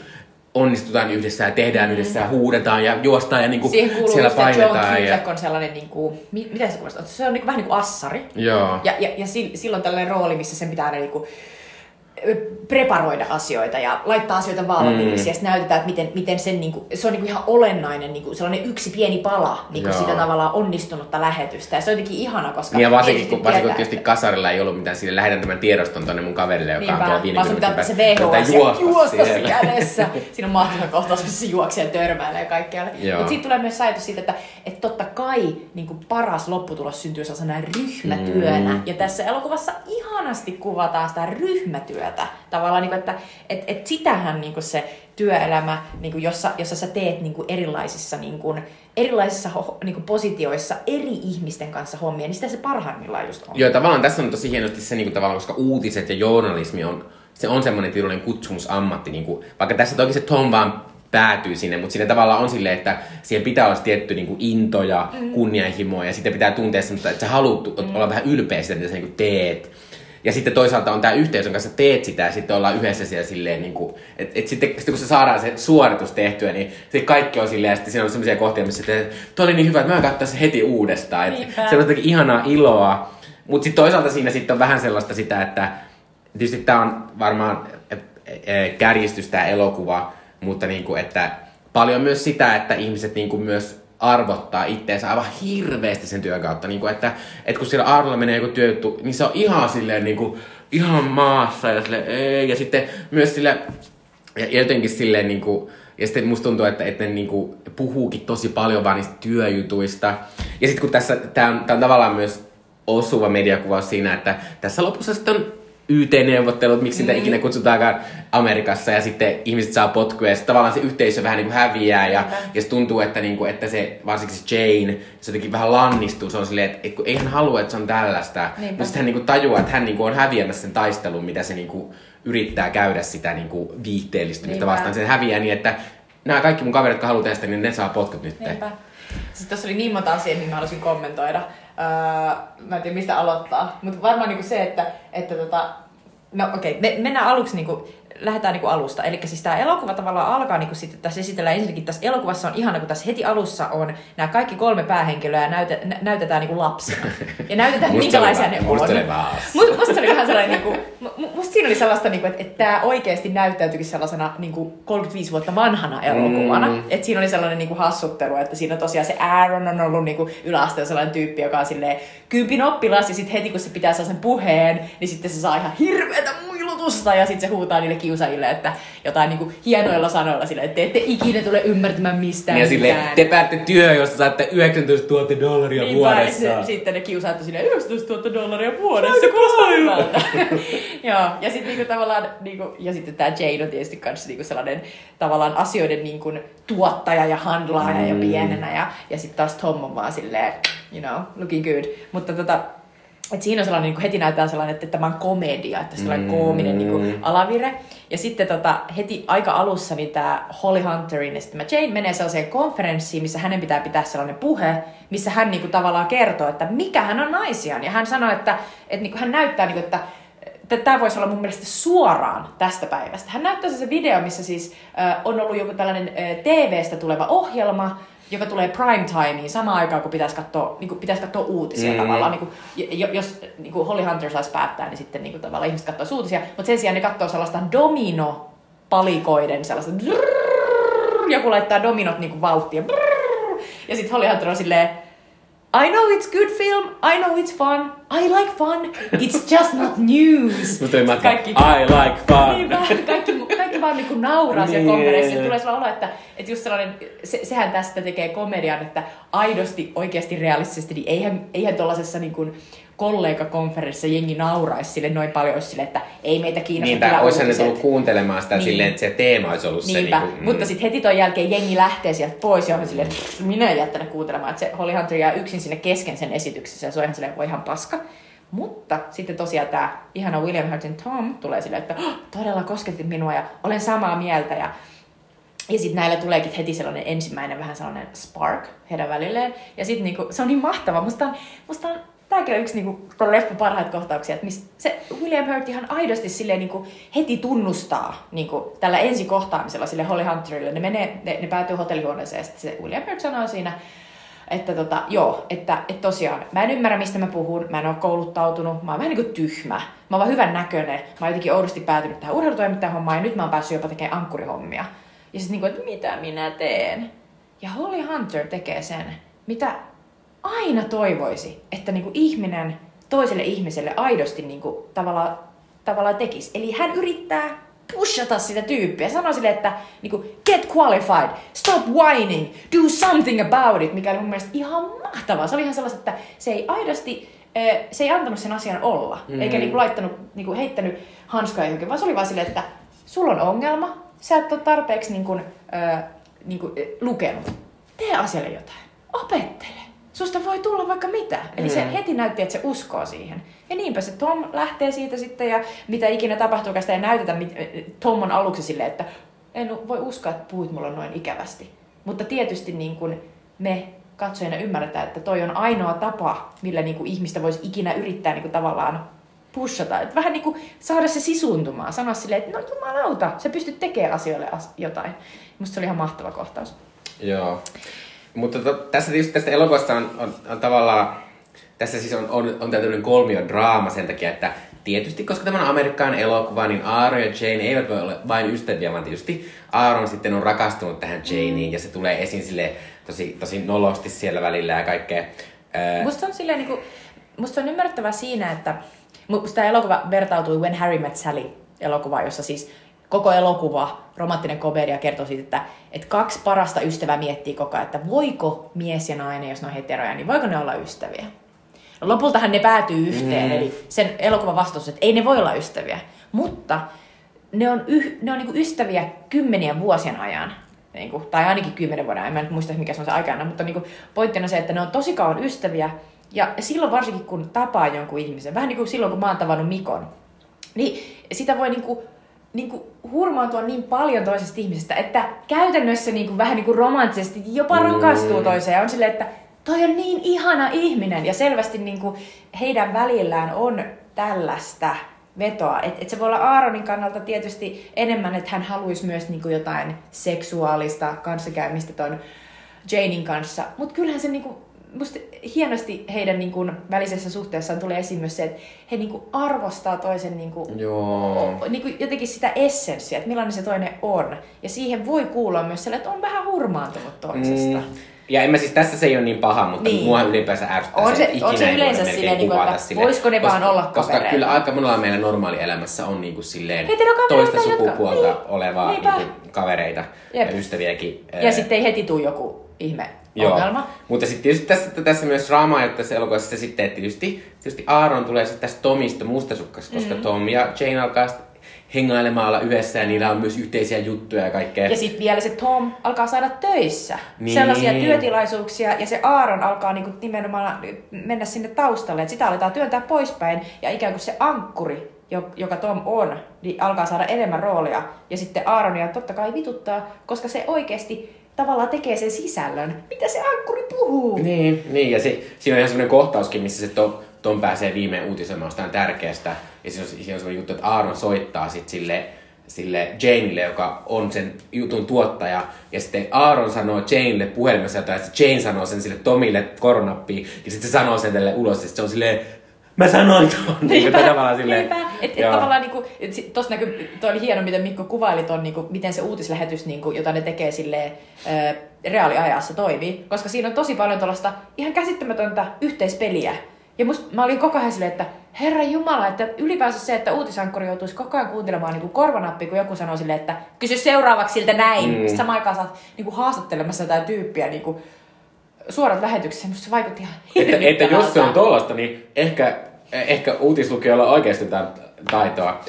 onnistutaan yhdessä ja tehdään mm. yhdessä ja huudetaan ja juostaan ja niinku Siihen kuuluu siellä just, että John painetaan. Ja... On sellainen, niin kuin, mi, miten se kuulostaa? Se on niin kuin, vähän niin kuin assari. Joo. Ja, ja, ja si- silloin tällainen rooli, missä sen pitää aina niin kuin, preparoida asioita ja laittaa asioita valmiiksi mm. ja sitten näytetään, että miten, miten sen, niin kuin, se on niin kuin ihan olennainen niin kuin sellainen yksi pieni pala niin kuin sitä tavallaan onnistunutta lähetystä. Ja se on jotenkin ihana, koska Niin ja varsinkin, kun, varsinkin kun tietysti kasarilla ei ollut mitään sille, lähetän tämän tiedoston tonne mun kaverille, joka on Niinpä, tuolla vaan sun pitää ottaa se VHS juosta, juosta se siellä. kädessä. [LAUGHS] Siinä on mahtava kohtaus, missä se juoksee ja törmäilee kaikkialle. Mutta siitä tulee myös ajatus siitä, että, että totta kai niin kuin paras lopputulos syntyy sellaisena ryhmätyönä. Mm. Ja tässä elokuvassa ihanasti kuvataan sitä ryhmätyötä. Tavallaan, niin kuin, että et, et sitähän niin kuin se työelämä, niin kuin jossa, jossa sä teet niin kuin erilaisissa, niin kuin, erilaisissa niin kuin positioissa eri ihmisten kanssa hommia, niin sitä se parhaimmillaan just on. Joo, tavallaan tässä on tosi hienosti se, niin kuin, tavallaan, koska uutiset ja journalismi on, se on semmoinen tietynlainen kutsumusammatti, niin kuin, vaikka tässä toki se Tom vaan päätyy sinne, mutta siinä tavallaan on silleen, että siihen pitää olla tietty niin kuin into ja mm. kunnianhimo ja sitten pitää tuntea semmoista, että sä haluat mm. olla vähän ylpeä siitä, mitä sä niin kuin teet. Ja sitten toisaalta on tämä yhteys, jonka sä teet sitä ja sitten ollaan yhdessä siellä silleen, niin kuin, että et sitten, sitten kun se saadaan se suoritus tehtyä, niin sitten kaikki on silleen ja sitten siinä on sellaisia kohtia, missä te, toi oli niin hyvä, että mä katsoin se heti uudestaan. Et Niinpä. se on jotenkin ihanaa iloa. Mutta sitten toisaalta siinä sitten on vähän sellaista sitä, että tietysti tämä on varmaan e, e, kärjistys tämä elokuva, mutta niinku, että paljon myös sitä, että ihmiset niinku myös arvottaa itteensä aivan hirveästi sen työn kautta. Niinku, että, että kun siellä Arnolla menee joku työjuttu, niin se on ihan silleen niinku, ihan maassa ja silleen, ei. Ja sitten myös sille ja jotenkin silleen niinku, ja sitten musta tuntuu, että, että ne niinku puhuukin tosi paljon vaan niistä työjutuista. Ja sitten kun tässä, tää on, tää on tavallaan myös osuva mediakuvaus siinä, että tässä lopussa sitten on YT-neuvottelut, miksi sitä ikinä kutsutaankaan Amerikassa, ja sitten ihmiset saa potkuja, ja sitten tavallaan se yhteisö vähän niin kuin häviää, ja, Niinpä. ja se tuntuu, että, niin kuin, että se, varsinkin se Jane, se jotenkin vähän lannistuu, se on silleen, että, että kun ei hän halua, että se on tällaista, Niinpä. mutta sitten hän niin kuin tajuaa, että hän niin kuin on häviämässä sen taistelun, mitä se niin kuin yrittää käydä sitä niin kuin viihteellistymistä Niinpä. vastaan. Se häviää niin, että nämä kaikki mun kaverit, jotka haluaa tehdä sitä, niin ne saa potkut nyt. Niinpä. Sitten tuossa oli niin monta asiaa, mihin mä haluaisin kommentoida. Öö, mä en tiedä, mistä aloittaa. Mutta varmaan niinku se, että, että tota, no okei, okay, me, mennään aluksi niinku, lähdetään niinku alusta. Eli siis tämä elokuva tavallaan alkaa niinku sitten, tässä esitellään ensinnäkin tässä elokuvassa on ihana, kun tässä heti alussa on nämä kaikki kolme päähenkilöä näyte, nä, näytetään niinku lapsina. Ja näytetään, minkälaisia ne on. musta oli vähän musta oli vähän sellainen, niinku, mu- musta siinä oli sellaista, niinku, että, että tämä oikeasti näyttäytyykin sellaisena niinku 35 vuotta vanhana elokuvana. Mm. Et siinä oli sellainen niinku hassuttelu, että siinä tosiaan se Aaron on ollut niinku yläasteella sellainen tyyppi, joka on silleen kympin oppilas ja sitten heti kun se pitää sellaisen puheen, niin sitten se saa ihan hirveätä muilutusta ja sitten se huutaa niille kiusaajille, että jotain niinku hienoilla sanoilla silleen, että te ette ikinä tule ymmärtämään mistään Ja silleen, mitään. te päätte työ, josta saatte 19 000 dollaria Niinpä, vuodessa. ja se- sitten ne kiusaat on silleen 19 000 dollaria vuodessa, se kuulostaa hyvältä. [LAUGHS] Joo, ja sitten niinku tavallaan, niinku, ja sitten tämä Jane on tietysti kanssa niinku sellainen tavallaan asioiden niinku tuottaja ja handlaaja ja Mm. pienenä, ja, ja sitten taas Tom on vaan silleen, you know, looking good. Mutta tota, et siinä on sellainen, niin kuin heti näyttää sellainen, että tämä on komedia, että sellainen Mm. koominen niin kuin alavire. Ja sitten tota, heti aika alussa niin tämä Holly Hunterin ja sitten Jane menee sellaiseen konferenssiin, missä hänen pitää pitää sellainen puhe, missä hän niin kuin tavallaan kertoo, että mikä hän on naisiaan. Ja hän sanoo, että, että niin kuin hän näyttää, niin kuin, että tämä voisi olla mun mielestä suoraan tästä päivästä. Hän näyttää se video, missä siis äh, on ollut joku tällainen äh, TV-stä tuleva ohjelma, joka tulee prime timeen samaan aikaan, kun pitäisi katsoa, niin kuin pitäisi katsoa uutisia Mm. tavallaan. Niin kuin, jo- jos niin kuin Holly Hunter saisi päättää, niin sitten niin kuin, tavallaan ihmiset katsoo uutisia. Mutta sen sijaan ne katsoo sellaista domino-palikoiden sellaista drrrr, joku laittaa dominot niin kuin vauhtia. brrrr, Ja sitten Holly Hunter on silleen, I know it's good film, I know it's fun, I like fun, it's just not news. Musta oli matka, Kaikki- I like fun. niin, vähän, kaikki, kaikki vaan niinku nauraa siellä Niin. konferenssissa. Tulee sellainen olo, että, että just sellainen, se, sehän tästä tekee komedian, että aidosti, oikeasti, realistisesti, niin eihän, eihän tuollaisessa niin kuin kollegakonferenssissa jengi nauraisi sille noin paljon, sille, että ei meitä kiinnosta Niin, tai kyllä olisihan ne tullut kuuntelemaan sitä Niin. silleen, että se teema olisi ollut Niinpä, se. Niin kuin, mutta sitten heti ton jälkeen jengi lähtee sieltä pois ja on silleen, että "Pff, minä en jättänyt kuuntelemaan, että se Holly Hunter jää yksin sinne kesken sen esityksessä ja se on ihan silleen, voi ihan paska. Mutta sitten tosiaan tämä ihana William Hurtin Tom tulee silleen, että "Oh, todella kosketti minua ja olen samaa mieltä ja ja sitten näillä tuleekin heti sellainen ensimmäinen vähän sellainen spark heidän välilleen. Ja sitten niinku, se on niin mahtava. Musta on, musta on Tämäkin on yksi niinku, ton leffan parhaita kohtauksia, että miss, se William Hurt ihan aidosti silleen, niinku, heti tunnustaa niinku, tällä ensikohtaamisella sille Holly Hunterille. Ne, menee, ne, ne päätyy hotellihuoneeseen ja sitten se William Hurt sanoo siinä, että tota, joo, että, että tosiaan, mä en ymmärrä mistä mä puhun, mä en ole kouluttautunut, mä oon vähän niin kuin tyhmä, mä oon vaan hyvän näköinen, mä oon jotenkin oudosti päätynyt tähän urheilutoimittajan hommaan ja nyt mä oon päässyt jopa tekemään ankkurihommia. Ja sitten niin kuin, että mitä minä teen? Ja Holly Hunter tekee sen, mitä aina toivoisi, että niin kuin ihminen toiselle ihmiselle aidosti niin kuin tavallaan, tavallaan tekisi. Eli hän yrittää pushata sitä tyyppiä. Sanoi sille, että niin kuin, get qualified, stop whining, do something about it, mikä oli mun mielestä ihan mahtavaa. Se oli ihan sellaista, että se ei aidosti, se ei antanut sen asian olla, mm. eikä niin kuin, laittanut, niin kuin, heittänyt hanskaa johonkin, vaan se oli vaan silleen, että sulla on ongelma, sä et ole tarpeeksi niin kuin, äh, niin kuin, lukenut. Tee asialle jotain. Opettele susta voi tulla vaikka mitä. Eli mm. se heti näytti, että se uskoo siihen. Ja niinpä se Tom lähtee siitä sitten ja mitä ikinä tapahtuu, sitä ei näytetä. Tom on aluksi silleen, että en voi uskoa, että puhuit mulle noin ikävästi. Mutta tietysti niin kuin me katsojana ymmärretään, että toi on ainoa tapa, millä niin kuin ihmistä voisi ikinä yrittää niin kuin tavallaan pushata. Että vähän niin kuin saada se sisuntumaan. Sanoa silleen, että no jumalauta, sä pystyt tekemään asioille jotain. Musta se oli ihan mahtava kohtaus. Joo. Mutta to, tässä tietysti tästä elokuvasta on, on, on tavallaan, tässä siis on, on, on tämmöinen kolmio draama sen takia, että tietysti, koska tämä on Amerikan elokuva, niin Aaron ja Jane eivät voi olla vain ystäviä, vaan tietysti Aaron sitten on rakastunut tähän Janeen ja se tulee esiin sille tosi, tosi nolosti siellä välillä ja kaikkea. Musta on silleen, kuin, musta on ymmärrettävää siinä, että musta tämä elokuva vertautui When Harry Met Sally elokuva, jossa siis koko elokuva, romanttinen komedia kertoo siitä, että, että kaksi parasta ystävää miettii koko ajan, että voiko mies ja nainen, jos ne on heteroja, niin voiko ne olla ystäviä. No, lopultahan ne päätyy yhteen, mm. eli sen elokuvan vastaus, että ei ne voi olla ystäviä. Mutta ne on, yh, ne on niinku ystäviä kymmenien vuosien ajan. Niinku, tai ainakin kymmenen vuoden ajan, en nyt muista mikä se on se aikana, mutta niinku, pointtina se, että ne on tosi kauan ystäviä. Ja silloin varsinkin kun tapaa jonkun ihmisen, vähän niin kuin silloin kun mä oon tavannut Mikon, niin sitä voi niinku niin kuin hurmaantua niin paljon toisesta ihmisestä, että käytännössä niin kuin, vähän niin kuin romanttisesti jopa mm. rakastuu toiseen ja on silleen, että toi on niin ihana ihminen ja selvästi niin kuin, heidän välillään on tällaista vetoa. Et, et se voi olla Aaronin kannalta tietysti enemmän, että hän haluaisi myös niin kuin jotain seksuaalista kanssakäymistä ton Janein kanssa, mutta kyllähän se niin kuin, musta hienosti heidän niin kuin, välisessä suhteessaan tulee esiin myös se, että he niin kuin, arvostaa toisen niin kuin, Joo. Niin kuin, jotenkin sitä essenssiä, että millainen se toinen on. Ja siihen voi kuulla myös sellainen, että on vähän hurmaantunut toisesta. Mm. Ja en mä siis, tässä se ei ole niin paha, mutta niin. mua ylipäänsä ärsyttää on se, se on se yleensä silleen, niin kuin, että sille, voisiko ne koska, vaan olla Koska kavereita. kyllä aika monella meillä normaalielämässä on niin kuin silleen toista sukupuolta jotka... niin. olevaa niin kuin, kavereita Jep. ja ystäviäkin. Ja sitten ei heti tule joku ihme Joo. ongelma. Mutta sitten tietysti tässä, tässä myös draamaa, että tässä elokuvassa sitten, että tietysti, tietysti Aaron tulee sitten tästä Tomista mustasukkas, koska mm. Tom ja Jane alkaa hengailemaan olla yhdessä ja niillä on myös yhteisiä juttuja ja kaikkea. Ja sitten vielä se Tom alkaa saada töissä niin. sellaisia työtilaisuuksia ja se Aaron alkaa niinku nimenomaan mennä sinne taustalle, että sitä aletaan työntää poispäin ja ikään kuin se ankkuri, joka Tom on, niin alkaa saada enemmän roolia. Ja sitten Aaronia totta kai vituttaa, koska se oikeasti tavallaan tekee sen sisällön. Mitä se ankkuri puhuu? Niin, niin ja se, siinä on ihan semmoinen kohtauskin, missä se Tom, Tom pääsee viimein uutisoimaan jostain tärkeästä. Ja siinä on, siinä on semmoinen juttu, että Aaron soittaa sitten sille, sille Janeille, joka on sen jutun tuottaja. Ja sitten Aaron sanoo Janelle puhelimessa jotain, että Jane sanoo sen sille Tomille koronappiin. Ja sitten se sanoo sen tälle ulos, ja se on silleen, Mä sanoin tuon. [LAUGHS] Niin tavallaan silleen. Niinpä. Et, et tavallaan niinku, et tossa näkyy, toi oli hieno, miten Mikko kuvaili ton, niinku, miten se uutislähetys, niinku, jota ne tekee silleen, ää, reaaliajassa toimii. Koska siinä on tosi paljon tuollaista ihan käsittämätöntä yhteispeliä. Ja must, mä olin koko ajan silleen, että herra Jumala, että ylipäänsä se, että uutisankkuri joutuisi koko ajan kuuntelemaan niin korvanappi, kun joku sanoo silleen, että kysy seuraavaksi siltä näin. Mm. Samaan aikaan sä oot niin kuin haastattelemassa jotain tyyppiä niin kuin suorat lähetyksessä. Musta se vaikutti ihan että, että jos se on tollasta, niin ehkä ehkä uutislukijoilla on oikeasti jotain taitoa.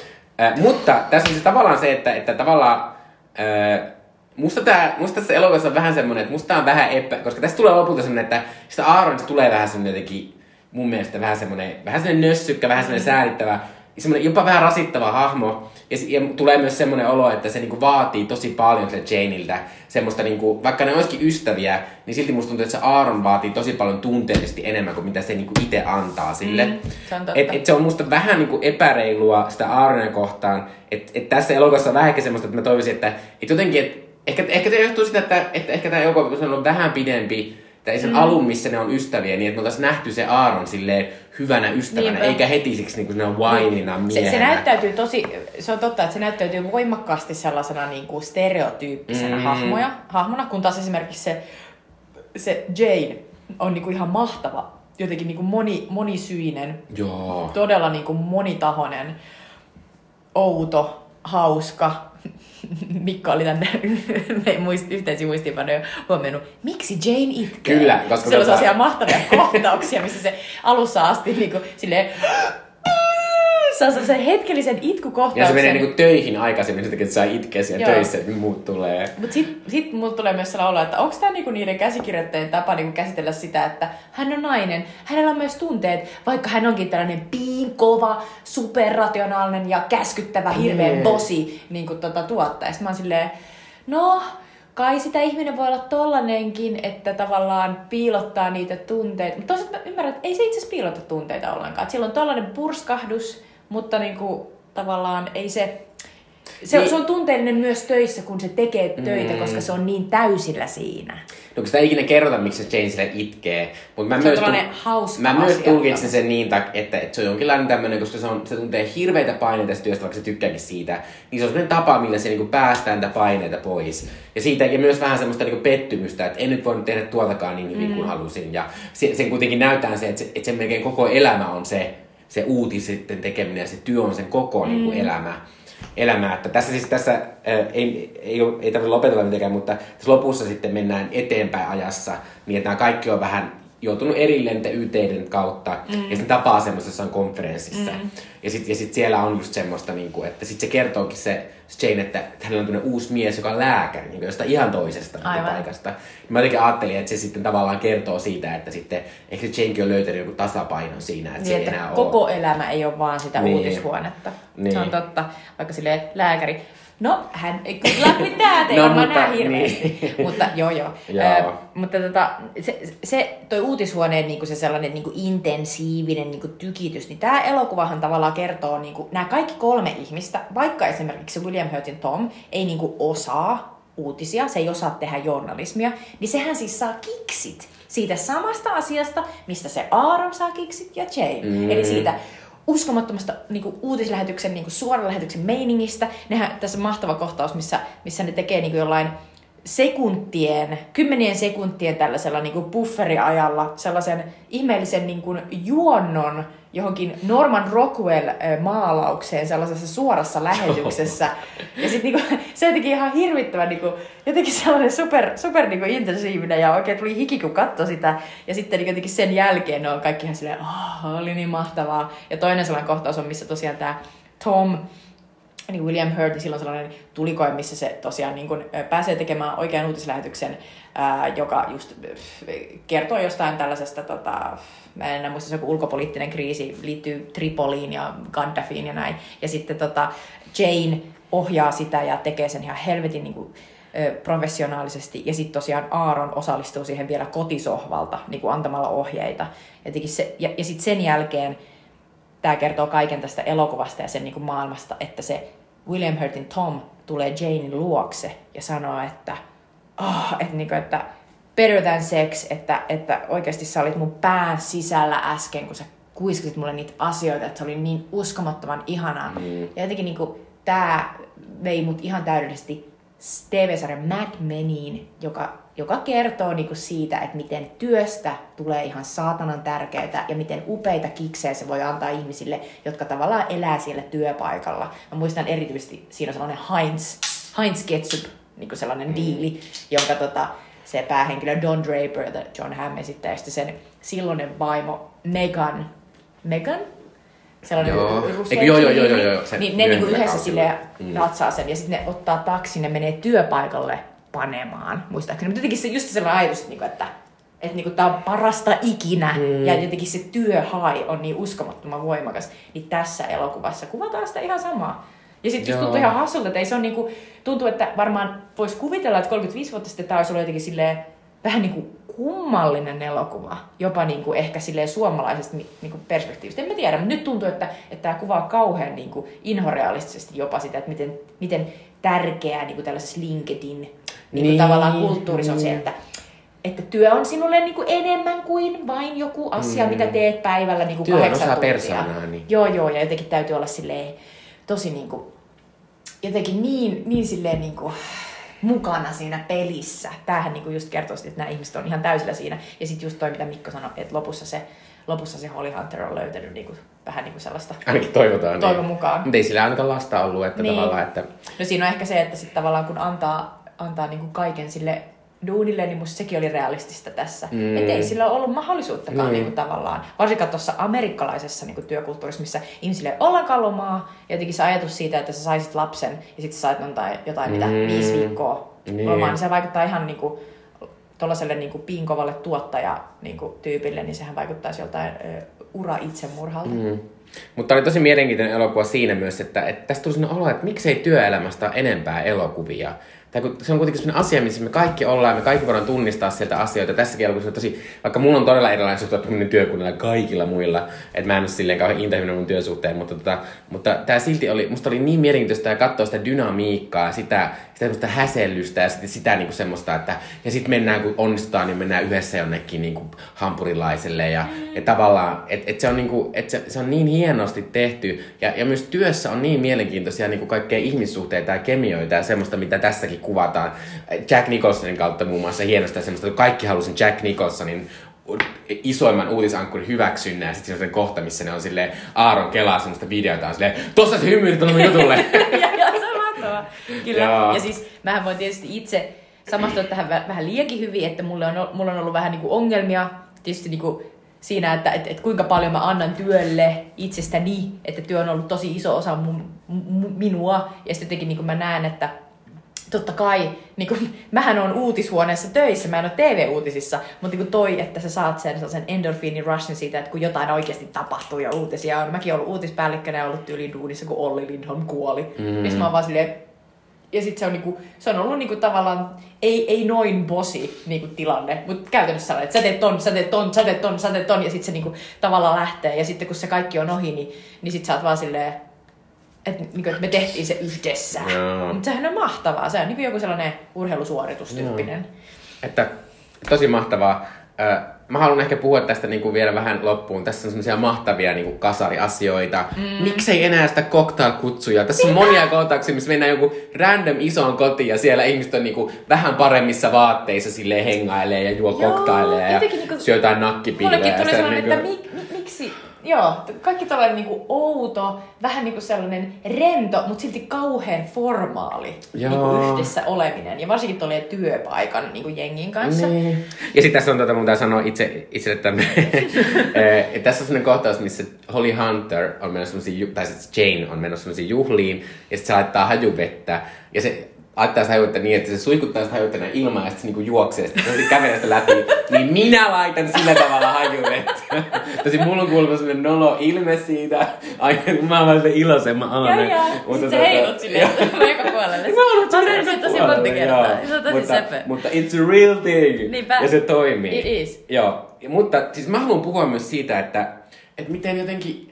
Äh, mutta tässä on siis tavallaan se, että, että tavallaan... Äh, musta, tää, musta tässä elokuvassa on vähän semmoinen, että musta on vähän epä... Koska tässä tulee lopulta semmoinen, että sitä Aaronista tulee vähän semmoinen jotenkin... Mun mielestä vähän semmoinen, vähän semmoinen nössykkä, vähän semmoinen säälittävä. Semmoinen jopa vähän rasittava hahmo. Ja, ja tulee myös semmoinen olo, että se niinku vaatii tosi paljon sille Janeiltä semmoista, niinku, vaikka ne olisikin ystäviä, niin silti musta tuntuu, että se Aaron vaatii tosi paljon tunteellisesti enemmän kuin mitä se niinku itse antaa sille. Mm, se on totta. et, et se on musta vähän niinku epäreilua sitä Aaronia kohtaan. Että et tässä elokuvassa on vähän ehkä semmoista, että mä toivoisin, että et jotenkin, et, ehkä, ehkä se johtuu siitä, että, että ehkä tämä elokuva, on ollut vähän pidempi, tai sen mm. alun, missä ne on ystäviä, niin että me oltaisiin nähty se Aaron silleen hyvänä ystävänä, Niinpä. eikä heti siksi niin kuin vainina Se, miehenä. se näyttäytyy tosi, se on totta, että se näyttäytyy voimakkaasti sellaisena niin kuin stereotyyppisenä mm. hahmoja, hahmona, kun taas esimerkiksi se, se Jane on niin kuin ihan mahtava, jotenkin niin kuin moni, monisyinen, Joo. todella niin kuin monitahoinen, outo, hauska. [LAUGHS] Mikko oli tänne [LAUGHS] muist, yhteisiä muistiinpanoja huomioinut. Miksi Jane itkee? Kyllä, koska Siellä on sellaisia mahtavia kohtauksia, missä se alussa asti niin kuin, silleen, se on sellaisen hetkellisen itkukohtauksen. Ja se menee niinku töihin aikaisemmin, sen takia, että saa itkeä siellä Joo. töissä, että muut tulee. Mutta sitten sit mulla tulee myös sellainen olo, että onko tämä niinku niiden käsikirjoittajien tapa niinku käsitellä sitä, että hän on nainen, hänellä on myös tunteet, vaikka hän onkin tällainen piinkova, superrationaalinen ja käskyttävä, Niin. bosi niin kuin tota tuottaja. Sitten mä oon silleen, no kai sitä ihminen voi olla tollanenkin, että tavallaan piilottaa niitä tunteita. Mutta toisaalta mä ymmärrän, että ei se itse asiassa piilota tunteita ollenkaan. Et sillä on tollainen purskahdus, mutta niinku, tavallaan ei se... Se, Niin. se on tunteellinen myös töissä, kun se tekee töitä, mm. koska se on niin täysillä siinä. No kun sitä ei ikinä kerrota, miksi se Jane sille itkee. Mutta mä Se on myös, tällainen hauska mä myös tulkitsen sen niin, että, että se on jonkinlainen tämmöinen, koska se, on, se tuntee hirveitä paineita tästä työstä, vaikka se tykkääkin siitä. Niin se on semmoinen tapa, millä se niinku päästää niitä paineita pois. Ja siitä ja myös vähän semmoista niinku pettymystä, että en nyt voinut tehdä tuotakaan niin hyvin mm. kuin halusin. Ja se, sen kuitenkin näyttää se, että, se, että sen melkein koko elämä on se, se uutisitten tekeminen ja se työ on sen koko mm. niinku elämä elämää. Että tässä siis tässä äh, ei, ei, ei tarvitse lopetella mitenkään, mutta tässä lopussa sitten mennään eteenpäin ajassa, niin että nämä kaikki on vähän joutunut erilleen YTiden kautta, mm. ja sitten tapaa semmoisessa konferenssissa. Mm. Ja sitten ja sit siellä on just semmoista, niin kuin, että sitten se kertookin se se Jane, että hänellä on tämmöinen uusi mies, joka on lääkäri, niin jostain ihan toisesta niin Aivan. paikasta. Ja mä jotenkin ajattelin, että se sitten tavallaan kertoo siitä, että sitten ehkä se Janekin on löytänyt joku tasapainon siinä, että se Niin, ei että enää koko ole. elämä ei ole vaan sitä Niin. uutishuonetta. Niin. Se on totta. Vaikka sille lääkäri, no hän ei kyllä mitään, ei [LAUGHS] No, varmaan mutta- näe hirveästi. niin. [LAUGHS] mutta joo joo. [LAUGHS] Joo. Ö, mutta tota, se, se toi uutishuoneen niinku se sellainen niinku intensiivinen niinku tykitys, niin tämä elokuvahan tavallaan kertoo, niinku, nämä kaikki kolme ihmistä, vaikka esimerkiksi William Hurtin Tom ei niinku osaa uutisia, se ei osaa tehdä journalismia, niin sehän siis saa kiksit siitä samasta asiasta, mistä se Aaron saa kiksit ja Jane. Mm. Eli siitä uskomattomasta niin kuin, uutislähetyksen, niin kuin, suoran lähetyksen meiningistä. Nehän, tässä on mahtava kohtaus, missä, missä ne tekee niin kuin, jollain sekuntien, kymmenien sekuntien tällaisella niin kuin bufferiajalla sellaisen ihmeellisen niin kuin, juonnon johonkin Norman Rockwell-maalaukseen sellaisessa suorassa [LAUGHS] lähetyksessä. Ja sitten niinku, se jotenkin ihan hirvittävän, niinku, jotenkin sellainen super, super niinku, intensiivinen ja oikein tuli hiki, kun katsoi sitä. Ja sitten niinku, jotenkin sen jälkeen ne on kaikki ihan silleen, oh, oli niin mahtavaa. Ja toinen sellainen kohtaus on, missä tosiaan tämä Tom, niin William Hurt, niin silloin sellainen tulikoin, missä se tosiaan niin kuin, pääsee tekemään oikean uutislähetyksen, joka just kertoo jostain tällaisesta, tota, mä en enää muista, se joku ulkopoliittinen kriisi, liittyy Tripoliin ja Gaddafiin ja näin. Ja sitten tota, Jane ohjaa sitä ja tekee sen ihan helvetin niin kuin, professionaalisesti. Ja sitten tosiaan Aaron osallistuu siihen vielä kotisohvalta niin kuin antamalla ohjeita. Jotenkin se, ja, ja sitten sen jälkeen tämä kertoo kaiken tästä elokuvasta ja sen niin kuin maailmasta, että se William Hurtin Tom tulee Janein luokse ja sanoo, että, oh, että, niin kuin, että better than sex, että, että oikeasti sä olit mun pään sisällä äsken, kun sä kuiskasit mulle niitä asioita, että se oli niin uskomattoman ihanaa. Mm. Ja jotenkin niin kuin, tämä vei mut ihan täydellisesti TV-sarjan Mad Meniin, joka, joka kertoo niinku siitä, että miten työstä tulee ihan saatanan tärkeää ja miten upeita kiksejä se voi antaa ihmisille, jotka tavallaan elää siellä työpaikalla. Mä muistan erityisesti, siinä on sellainen Heinz, Heinz Ketchup, niinku sellainen diili, jonka tota, se päähenkilö Don Draper, jota John Hamm esittää, ja sitten sen silloinen vaimo Megan, Megan? Sellainen Joo. Eikö, joo, joo, joo, joo, joo, se Niin ne niinku yhdessä kausilla. silleen Mm. natsaa sen ja sitten ne ottaa taksin ja menee työpaikalle panemaan, muistaakseni. Mutta jotenkin se just sellainen ajatus, että, niinku, että että niinku tää on parasta ikinä mm. ja jotenkin se työhai on niin uskomattoman voimakas, niin tässä elokuvassa kuvataan sitä ihan samaa. Ja sitten just tuntuu ihan hassulta, että ei se on niinku, tuntuu, että varmaan voisi kuvitella, että 35 vuotta sitten tämä olisi ollut jotenkin silleen, vähän niin kuin kummallinen elokuva, jopa niin kuin ehkä silleen suomalaisesta niin kuin perspektiivistä. En mä tiedä, mutta nyt tuntuu, että, että tämä kuvaa kauhean niin kuin inhorealistisesti jopa sitä, että miten, miten tärkeää niin kuin tällaisessa LinkedIn niin kuin niin. tavallaan kulttuurissa on se, että, että työ on sinulle niin kuin enemmän kuin vain joku asia, mm. mitä teet päivällä niin kuin työ kahdeksan osa tuntia. persoonaa. Niin. Joo, joo, ja jotenkin täytyy olla silleen tosi niin kuin, jotenkin niin, niin silleen niin kuin, mukana siinä pelissä. Tämähän niin kuin just kertoo, että nämä ihmiset on ihan täysillä siinä. Ja sitten just toi, mitä Mikko sanoi, että lopussa se, lopussa se Holly Hunter on löytänyt niin kuin, vähän niin kuin sellaista Ainakin toivotaan. toivon niin. mukaan. Mutta ei sillä ainakaan lasta ollut, että Niin. tavallaan, että No siinä on ehkä se, että sitten tavallaan kun antaa, antaa niin kuin kaiken sille duunille, niin musta sekin oli realistista tässä. Mm. Mm. Että ei sillä ollut mahdollisuuttakaan Niin. niin. niin kuin tavallaan, varsinkaan tuossa amerikkalaisessa niin kuin työkulttuurissa, missä ihmisille ei ollenkaan lomaa, ja jotenkin se ajatus siitä, että sä saisit lapsen, ja sitten sä sait jotain, jotain mitä, Mm. viisi viikkoa Niin. lomaa, niin se vaikuttaa ihan niin kuin, tuollaiselle niin kuin piinkovalle tuottaja niin kuin, tyypille, niin sehän vaikuttaisi joltain ö, ura-itsemurhalta. Mm. Mutta oli tosi mielenkiintoinen elokuva siinä myös, että, että tästä tuli sellainen olo, että miksei työelämästä ole enempää elokuvia. Tai kun se on kuitenkin sellainen asia, missä me kaikki ollaan, me kaikki voidaan tunnistaa sieltä asioita. Tässäkin elokuvassa on tosi, vaikka mulla on todella erilainen suhtautuminen työkunnalla kaikilla muilla, että mä en ole silleen kauhean intohimoinen mun työsuhteen, mutta, tota, mutta tämä silti oli, musta oli niin mielenkiintoista ja katsoa sitä dynamiikkaa, sitä semmoista häsellystä ja sitä, sitä niinku semmoista, että ja sitten mennään, kun onnistutaan, niin mennään yhdessä jonnekin niinku hampurilaiselle ja, ja tavallaan, että et se, on niinku, et se, se on niin hienosti tehty ja, ja myös työssä on niin mielenkiintoisia niinku kaikkea ihmissuhteita ja kemioita ja semmoista, mitä tässäkin kuvataan. Jack Nicholsonin kautta muun muassa hienosti ja semmoista, että kaikki halusin Jack Nicholsonin isoimman uutisankkurin hyväksynnä ja sitten kohta, missä ne on silleen Aaron kelaa semmoista videota on silleen, tossa se hymyilit on jutulle. [LAUGHS] [LAUGHS] [LAUGHS] Kyllä. Joo. Ja siis mähän voin tietysti itse samastua tähän vä- vähän liiankin hyvin, että mulla on, mulla on ollut vähän niinku ongelmia tietysti niinku siinä, että et, et kuinka paljon mä annan työlle itsestäni, että työ on ollut tosi iso osa mun, m- minua. Ja sitten jotenkin niinku mä näen, että totta kai, niin kun, [LAUGHS] mähän on uutishuoneessa töissä, mä en ole TV-uutisissa, mutta niin toi, että sä saat sen sellaisen endorfiinin rushin siitä, että kun jotain oikeasti tapahtuu ja uutisia on. Mäkin olen ollut uutispäällikkönä ja ollut tyyliin duunissa, kun Olli Lindholm kuoli. Mm. Sit mä oon vaan silleen, ja sit se on, niinku, se on ollut niinku tavallaan, ei, ei noin bosi niinku tilanne, mutta käytännössä sellainen, että sä teet ton, sä teet ton, sä teet ton, sä teet ton, ja sit se niinku tavallaan lähtee. Ja sitten kun se kaikki on ohi, niin, niin sit sä oot vaan silleen, että, niinku, että me tehtiin se yhdessä. Joo. Mutta sehän on mahtavaa. Se on niinku joku sellainen urheilusuoritustyyppinen. Että tosi mahtavaa. Ö, Mä haluan ehkä puhua tästä niin kuin vielä vähän loppuun. Tässä on semmoisia mahtavia niin kuin kasariasioita. Mm. Miksei enää sitä cocktail-kutsuja? Tässä on monia kohtauksia, missä mennään joku random isoon kotiin ja siellä ihmiset on niin kuin vähän paremmissa vaatteissa silleen hengailee ja juo Joo, cocktailejä ja niinku- syö jotain nakkipiilejä. Mullekin tuli sellainen, niinku- että mik, mi, miksi, joo, kaikki tällainen niinku outo, vähän niinku sellainen rento, mutta silti kauhean formaali niinku yhdessä oleminen. Ja varsinkin tulee työpaikan niinku jengin kanssa. Niin. Ja sitten tässä on, tota, mun tää sanoa itse, itselle tämmönen, [LAUGHS] eh, tässä on sellainen kohtaus, missä Holly Hunter on menossa tai siis Jane on menossa juhliin, ja sitten se laittaa hajuvettä, ja se laittaa sitä hajuvettä niin, että se suikuttaa sitä hajuvettä näin ilmaan, ja sitten se niinku juoksee, sitten se kävelee sitä läpi, niin minä laitan sillä tavalla hajuvettä. Tosi mulla on kuulemma semmoinen nolo ilme siitä, aina kun mä oon vaan semmoinen iloisemman Ja, aloinen. ja, sit sä heilut silleen joka puolelle. Mä oon ollut oon sen joka tosi monta kertaa. joo. Se on tosi mutta, söpö. Mutta it's a real thing. Niinpä. Ja se toimii. It is. Joo. Mutta siis mä haluan puhua myös siitä, että, että miten jotenkin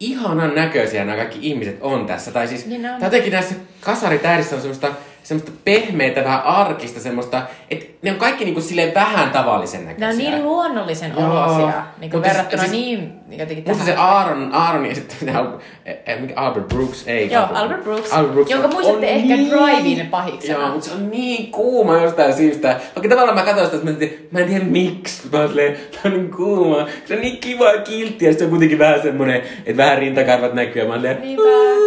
ihanan näköisiä nämä kaikki ihmiset on tässä. Tai siis Niin on. jotenkin näissä kasaritähdissä on semmoista, semmoista pehmeitä, vähän arkista semmoista, että ne on kaikki niinku silleen vähän tavallisen Ne näköisiä. on niin luonnollisen Joo. olosia, niin kuin Mutta verrattuna siis- niin jotenkin Musta se Aaron, Aaron ja sitten se Al, eh, mikä Albert Brooks, ei. Joo, Albert Brooks, jonka on- muistatte on ehkä Drive-in pahiksena. Joo, mutta se on niin kuuma jostain syystä. Vaikka tavallaan mä katsoin sitä, että mä, mietin, mä en tiedä miksi. Mä oon silleen, tää on niin kuuma. Se on niin kiva ja kiltti ja se on kuitenkin vähän semmonen, että vähän rintakarvat näkyy. Ja mä oon silleen, Niinpä.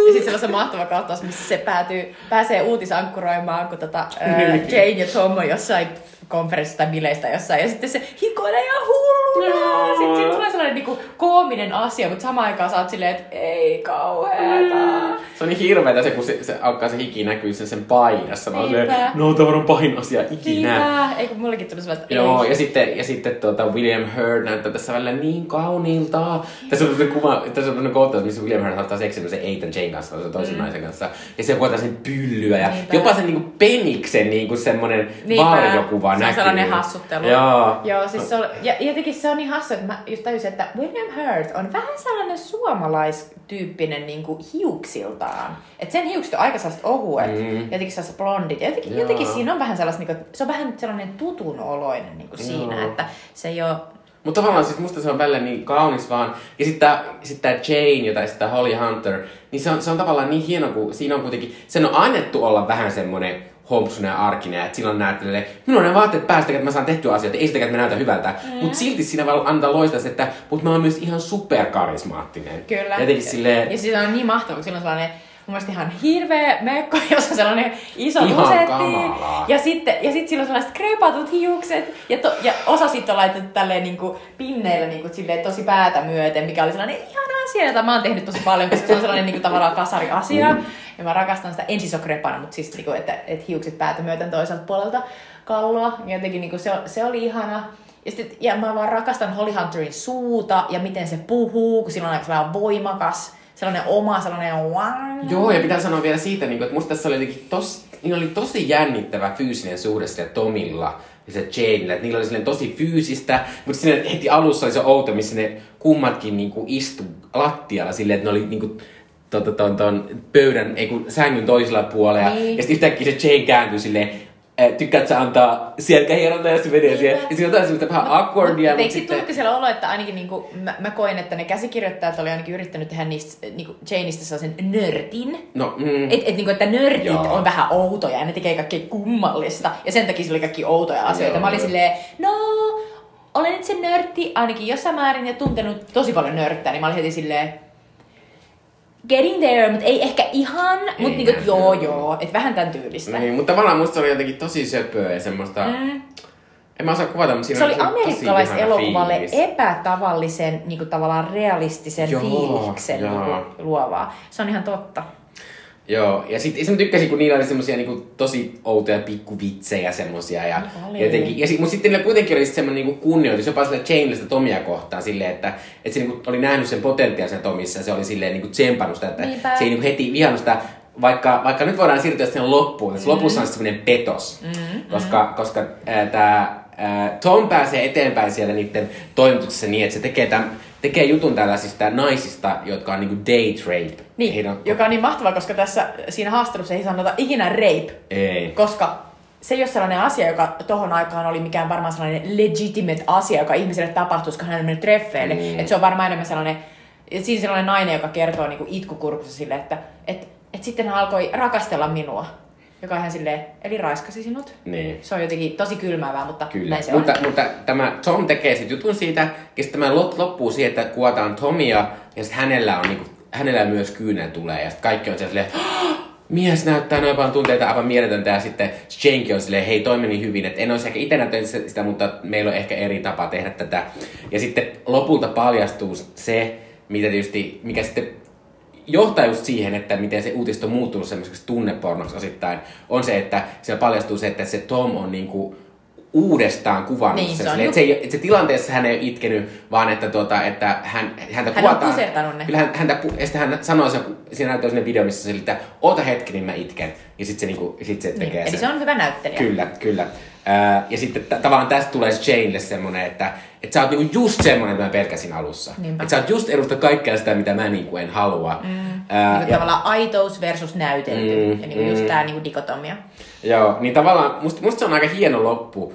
Ja sitten se mahtava kohtaus, missä se päätyy, pääsee uutisankkuroimaan, kun tota, ää, Niin. Jane ja Tom on jossain konferenssista tai bileistä jossain, ja sitten se hikoilee ja hulluna. Joo. Sitten, sitten tulee sellainen niinku koominen asia, mutta samaan aikaan sä oot silleen, että ei kauheeta. Se on niin hirveetä se, kun se, se alkaa se hiki näkyy sen, sen paidassa. Mä silleen, Niinpä. no tämä on pahin asia ikinä. Niinpä, eikö mullekin tullut sellainen, että Joo, ei. ja sitten, ja sitten tuota, William Hurt näyttää tässä välillä niin kauniilta. Tässä on kuva, tässä on kohtaus, missä William Hurt ottaa seksin se Ethan Jane kanssa, se toisen mm. naisen kanssa. Ja se koetaan sen pyllyä ja Niinpä. jopa sen niinku peniksen niinku semmoinen Niinpä. varjokuva Se on näkyy. sellainen hassuttelu. Joo. Joo, siis se on, ja jotenkin se on niin hassu, että mä just tajusin, että William Hurt on vähän sellainen suomalaistyyppinen niin kuin hiuksiltaan. Että sen hiukset on aika sellaiset ohuet, Mm. jotenkin sellaiset blondit. Ja jotenkin, Joo. jotenkin siinä on vähän sellaista, niin kuin, se on vähän sellainen tutun oloinen niin kuin siinä, Joo. että se ei ole... Mutta tavallaan siis musta se on välillä niin kaunis vaan. Ja sitten tää, sit tää Jane, jota sitten Holly Hunter, niin se on, se on tavallaan niin hieno, kun siinä on kuitenkin, sen on annettu olla vähän semmonen hompsunen ja arkinen, että silloin näyttelee, minulla on ne vaatteet päästä, että mä saan tehtyä asioita, ei sitäkään, että mä näytän hyvältä. Mm. Mutta silti siinä vaan antaa loistaa, että mutta mä oon myös ihan superkarismaattinen. Kyllä. Jotenkin silleen, Ja siis on niin mahtava, kun sillä on sellainen mun mielestä ihan hirveä mekko, [LAUGHS] jossa on sellainen iso Ihan lusetti. Ja sitten, ja sitten sillä on sellaiset krepatut hiukset. Ja, to, ja osa sitten on laitettu tälleen niinku pinneillä niinku silleen tosi päätä myöten, mikä oli sellainen ihana asia, jota mä oon tehnyt tosi paljon, koska se on sellainen niinku tavallaan kasariasia. Mm. Ja mä rakastan sitä ensin se on krepana, mutta siis niinku, että, että hiukset päätä myöten toiselta puolelta kalloa. Ja jotenkin niinku se, se oli ihana. Ja, sit, ja mä vaan rakastan Holly Hunterin suuta ja miten se puhuu, kun sillä on aika sellainen voimakas, sellainen oma, sellainen wow. Joo, ja pitää sanoa vielä siitä, niin että musta tässä oli jotenkin tos, niin oli tosi jännittävä fyysinen suhde sillä Tomilla ja se Janella. Että niillä oli tosi fyysistä, mutta siinä heti alussa oli se outo, missä ne kummatkin niin istu lattialla silleen, että ne oli niin kuin, ton, ton, ton pöydän, ei kun sängyn toisella puolella. Niin. Ja sitten yhtäkkiä se Jane kääntyy silleen, "Ä, tykkäätkö sä antaa selkähieronta ja se menee siihen. Ja siinä on jotain semmoista vähän awkwardia, Mutta mutta eikö sitten tullutkin siellä olo, että ainakin niinku, mä, mä koen, että ne käsikirjoittajat oli ainakin yrittänyt tehdä niistä niinku Janeista sellaisen nörtin. No, mm, Et, et niinku, että nörtit Joo. on vähän outoja ja ne tekee kaikkea kummallista. Ja sen takia sillä oli kaikki outoja asioita. Joo. Mä olin silleen, no, olen nyt se nörtti ainakin jossain määrin ja tuntenut tosi paljon nörttää, niin mä olin heti silleen, getting there, mutta ei ehkä ihan, mutta niinku, joo joo, että vähän tämän tyylistä. niin, mutta tavallaan musta se oli jotenkin tosi söpöä ja semmoista... Mm. En mä osaa kuvata, mutta siinä Se oli amerikkalaiselokuvalle epätavallisen, niin kuin tavallaan realistisen Joo, fiiliksen joo. niin kuin, luovaa. Se on ihan totta. Joo, ja sitten sit mä tykkäsin, kun niillä oli semmosia niinku tosi outoja pikkuvitsejä semmosia. Ja, Niin ja jotenkin, ja sit, mutta sitten niillä kuitenkin oli sit semmonen niinku kunnioitus jopa sille Jamelista Tomia kohtaan silleen, että, että se niinku oli nähnyt sen potentiaalisen Tomissa ja se oli silleen niinku tsempannut sitä, että Niinpä. se ei niinku heti vihannut sitä, vaikka, vaikka nyt voidaan siirtyä siihen loppuun, mm. lopussa on semmoinen petos, mm, koska, mm. koska äh, tämä äh, Tom pääsee eteenpäin siellä niiden toimituksessa niin, että se tekee, tämän, tekee jutun tällaisista naisista, jotka on niinku date rape. Niin, Heidän- joka on niin mahtavaa, koska tässä siinä haastattelussa ei sanota ikinä rape, Ei. koska se ei ole sellainen asia, joka tohon aikaan oli mikään varmaan sellainen legitimate asia, joka ihmiselle tapahtuisi, kun hän on mennyt treffeille. Mm. Että se on varmaan enemmän sellainen, et siinä sellainen nainen, joka kertoo niin itkukurkussa sille, että et, et sitten hän alkoi rakastella minua. Joka hän silleen, eli raiskasi sinut. Niin. Se on jotenkin tosi kylmäävää, mutta Kyllä, näin se mutta, on. mutta tämä Tom tekee sitten jutun siitä, ja sitten tämä lot loppuu siihen, että kuvataan Tomia, ja sitten hänellä on niinku, hänellä myös kyynel tulee, ja sitten kaikki on silleen, "Hah, mies näyttää noin paljon tunteita, aivan mieletöntä, ja sitten Jenki on silleen, hei toi meni hyvin, että en olisi ehkä itse näyttänyt sitä, mutta meillä on ehkä eri tapa tehdä tätä. Ja sitten lopulta paljastuu se, mitä tietysti, mikä sitten johtaa just siihen, että miten se uutisto on muuttunut semmoiseksi tunnepornoksi osittain, on se, että siellä paljastuu se, että se Tom on niinku uudestaan kuvannut Niin, sen. se on että, se ei, että se tilanteessa hän ei ole itkenyt, vaan että, tuota, että hän, häntä Hän on kuvataan. pusertanut ne. Kyllä hän, häntä, ja sitten hän sanoo, se, siinä näyttää sellainen video, missä se että oota hetki, niin mä itken. Ja sitten se, niinku, sit se tekee Niin. Eli sen. se on hyvä näyttelijä. Kyllä, kyllä. Ää, ja sitten t- tavallaan tästä tulee Janelle semmonen, että, että sä oot niinku just semmonen, mitä mä pelkäsin alussa. Niinpä. Että sä oot just edustat kaikkea sitä, mitä mä niinku en halua. Mm. Ää, Niin tavallaan aitous versus näytelty. Mm, ja niin just mm. tää niin dikotomia. Joo, niin tavallaan musta, musta se on aika hieno loppu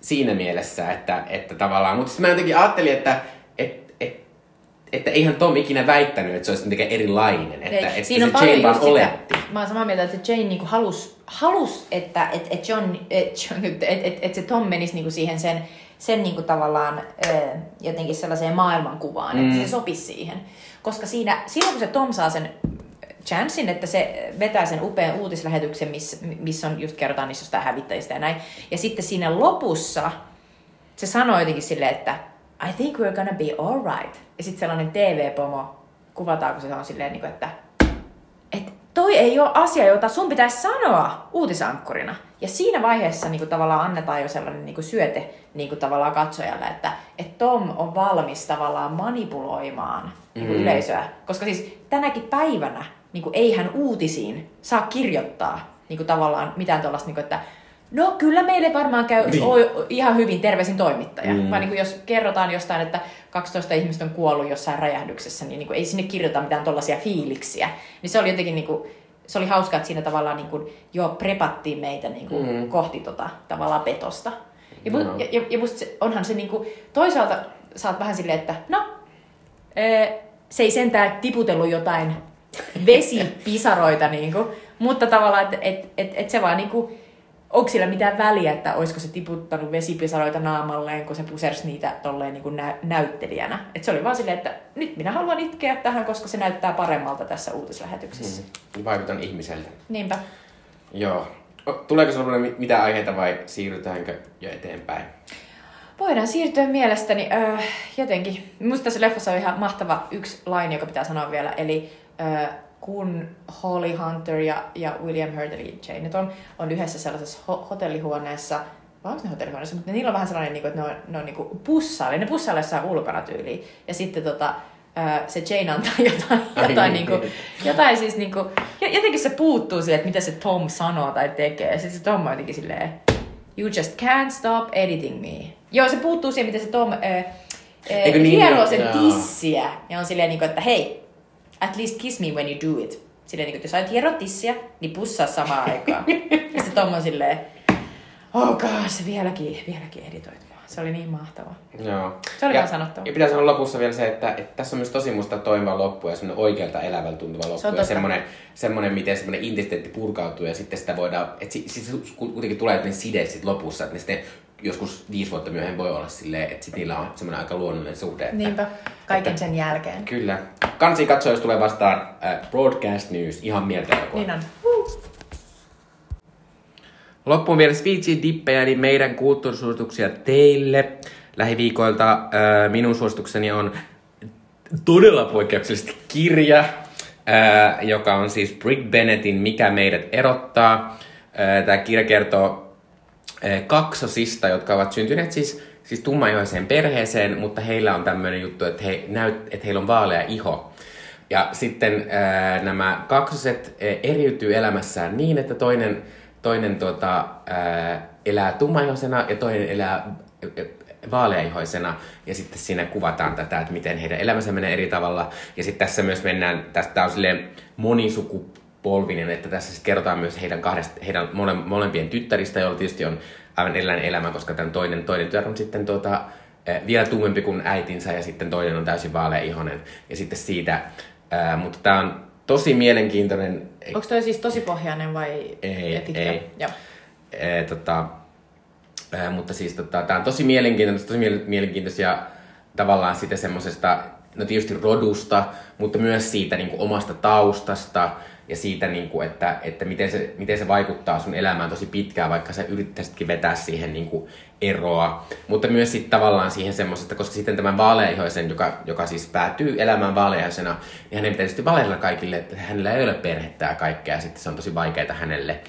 siinä mielessä, että, että tavallaan, mutta sitten mä jotenkin ajattelin, että et, et, että eihän Tom ikinä väittänyt, että se olisi mitenkään erilainen, että, Ei, että Siinä on se Jane paljon vaan just sitä. oletti. Mä oon samaa mieltä, että Jane niinku halus, halus, että et, et John, et, John, et, et, et se Tom menisi niinku siihen sen, sen niinku tavallaan jotenkin sellaiseen maailmankuvaan, mm. että se sopisi siihen. Koska siinä, silloin kun se Tom saa sen chanssin, että se vetää sen upean uutislähetyksen, missä, missä on just kerrotaan niistä jostain hävittäjistä ja näin. Ja sitten siinä lopussa se sanoi jotenkin silleen, että I think we're gonna be alright. Ja sitten sellainen TV-pomo kuvataan, kun se on silleen, niin kuin, että, että toi ei ole asia, jota sun pitäisi sanoa uutisankkurina. Ja siinä vaiheessa niin kuin, tavallaan annetaan jo sellainen niin kuin, syöte niin kuin, tavallaan katsojalle, että, että Tom on valmis tavallaan manipuloimaan niin kuin, mm. yleisöä. Koska siis tänäkin päivänä niin kuin, eihän uutisiin saa kirjoittaa niin kuin, tavallaan mitään tuollaista, niin kuin, että No kyllä meille varmaan käy niin. o, ihan hyvin terveisin toimittaja. Mm. Vaan niin kuin jos kerrotaan jostain, että 12 ihmistä on kuollut jossain räjähdyksessä, niin, niin kuin ei sinne kirjoita mitään tuollaisia fiiliksiä. Niin se oli jotenkin niin kuin, se oli hauskaa, että siinä tavallaan niin kuin jo prepattiin meitä niin kuin mm. kohti tota, tavallaan petosta. Ja, no. ja, ja, ja musta se, onhan se niin kuin, toisaalta saat vähän silleen, että no, se ei sentään tiputellut jotain vesipisaroita, niin kuin, mutta tavallaan, että et, et, et se vaan niin kuin, onko sillä mitään väliä, että olisiko se tiputtanut vesipisaroita naamalleen, kun se pusersi niitä tolleen niin kuin nä- näyttelijänä. Et se oli vaan silleen, että nyt minä haluan itkeä tähän, koska se näyttää paremmalta tässä uutislähetyksessä. Mm. Vaikutan ihmiseltä. Niinpä. Joo. Tuleeko sinulle mitä aiheita vai siirrytäänkö jo eteenpäin? Voidaan siirtyä mielestäni äh, jotenkin. Minusta tässä leffassa on ihan mahtava yksi laini, joka pitää sanoa vielä. Eli kun Holly Hunter ja, ja William Hurt, eli Janet on, on yhdessä sellaisessa ho- hotellihuoneessa, vai onko ne hotellihuoneessa, mutta niillä on vähän sellainen, niin kuin, että ne on, ne on niin kuin pussaille, ne pussaille jossain ulkona tyyliin. Ja sitten tota, se Jane antaa [LAUGHS] jotain, jotain, niin kuin, jotain siis niin kuin, jotenkin se puuttuu siihen, että mitä se Tom sanoo tai tekee. Ja sitten se Tom on jotenkin silleen, you just can't stop editing me. Joo, se puuttuu siihen, miten se Tom äh, äh, niin, hieroo sen tissiä. Ja on silleen, niin kuin, että hei, at least kiss me when you do it. Silleen, niin kuin, jos sä hierot tissiä, niin pussaa samaan aikaan. [LAUGHS] ja sitten Tom on silleen, oh gosh, vieläkin, vieläkin editoit mua. Se oli niin mahtavaa. Joo. Se oli ja, vaan sanottava. Ja pitää sanoa lopussa vielä se, että, että tässä on myös tosi musta toimiva loppu ja semmoinen oikealta elävältä tuntuva loppu. Se ja semmoinen, semmoinen, miten semmoinen intensiteetti purkautuu ja sitten sitä voidaan, että si, siis kuitenkin tulee jotenkin side sit lopussa, että ne sitten joskus viisi vuotta myöhemmin voi olla silleen, että sit niillä on semmoinen aika luonnollinen suhde. Että, Niinpä, kaiken että, sen jälkeen. Kyllä. Kansi katsoa, jos tulee vastaan äh, Broadcast News, ihan mieltä Niin on. Loppuun vielä Speechy dippejä, eli meidän kulttuurisuosituksia teille. Lähiviikoilta äh, minun suositukseni on todella poikkeuksellisesti kirja, äh, joka on siis Brick Bennettin Mikä meidät erottaa. Äh, Tämä kirja kertoo kaksosista, jotka ovat syntyneet siis, siis tummaihoiseen perheeseen, mutta heillä on tämmöinen juttu, että, he näyt, että heillä on vaalea iho. Ja sitten ää, nämä kaksoset ää, eriytyy elämässään niin, että toinen toinen tuota, ää, elää tummaihoisena ja toinen elää vaaleaihoisena. Ja sitten siinä kuvataan tätä, että miten heidän elämänsä menee eri tavalla. Ja sitten tässä myös mennään, tästä on silleen monisukupolvinen, että tässä sitten kerrotaan myös heidän, kahdesta, heidän mole, molempien tyttäristä, joilla tietysti on aivan erilainen elämä, koska tämän toinen, toinen tytär on sitten tuota, vielä tummempi kuin äitinsä ja sitten toinen on täysin vaaleaihoinen. Ja sitten siitä, ää, mutta tämä on tosi mielenkiintoinen. Onko toi siis tosi pohjainen vai ei, etikka? ei. Joo. E, tota, e, mutta siis tota, tämä on tosi mielenkiintoinen, tosi mielenkiintoisia tavallaan sitä semmoisesta, no tietysti rodusta, mutta myös siitä niin kuin omasta taustasta ja siitä, niin kuin, että, että miten, se, miten se vaikuttaa sun elämään tosi pitkään, vaikka sä yrittäisitkin vetää siihen niin kuin eroa. Mutta myös sitten tavallaan siihen semmoisesta, koska sitten tämän vaaleihoisen, joka, joka siis päätyy elämään vaaleihoisena, niin hänen pitää tietysti valehdella kaikille, että hänellä ei ole perhettä ja kaikkea, ja sitten se on tosi vaikeaa hänelle.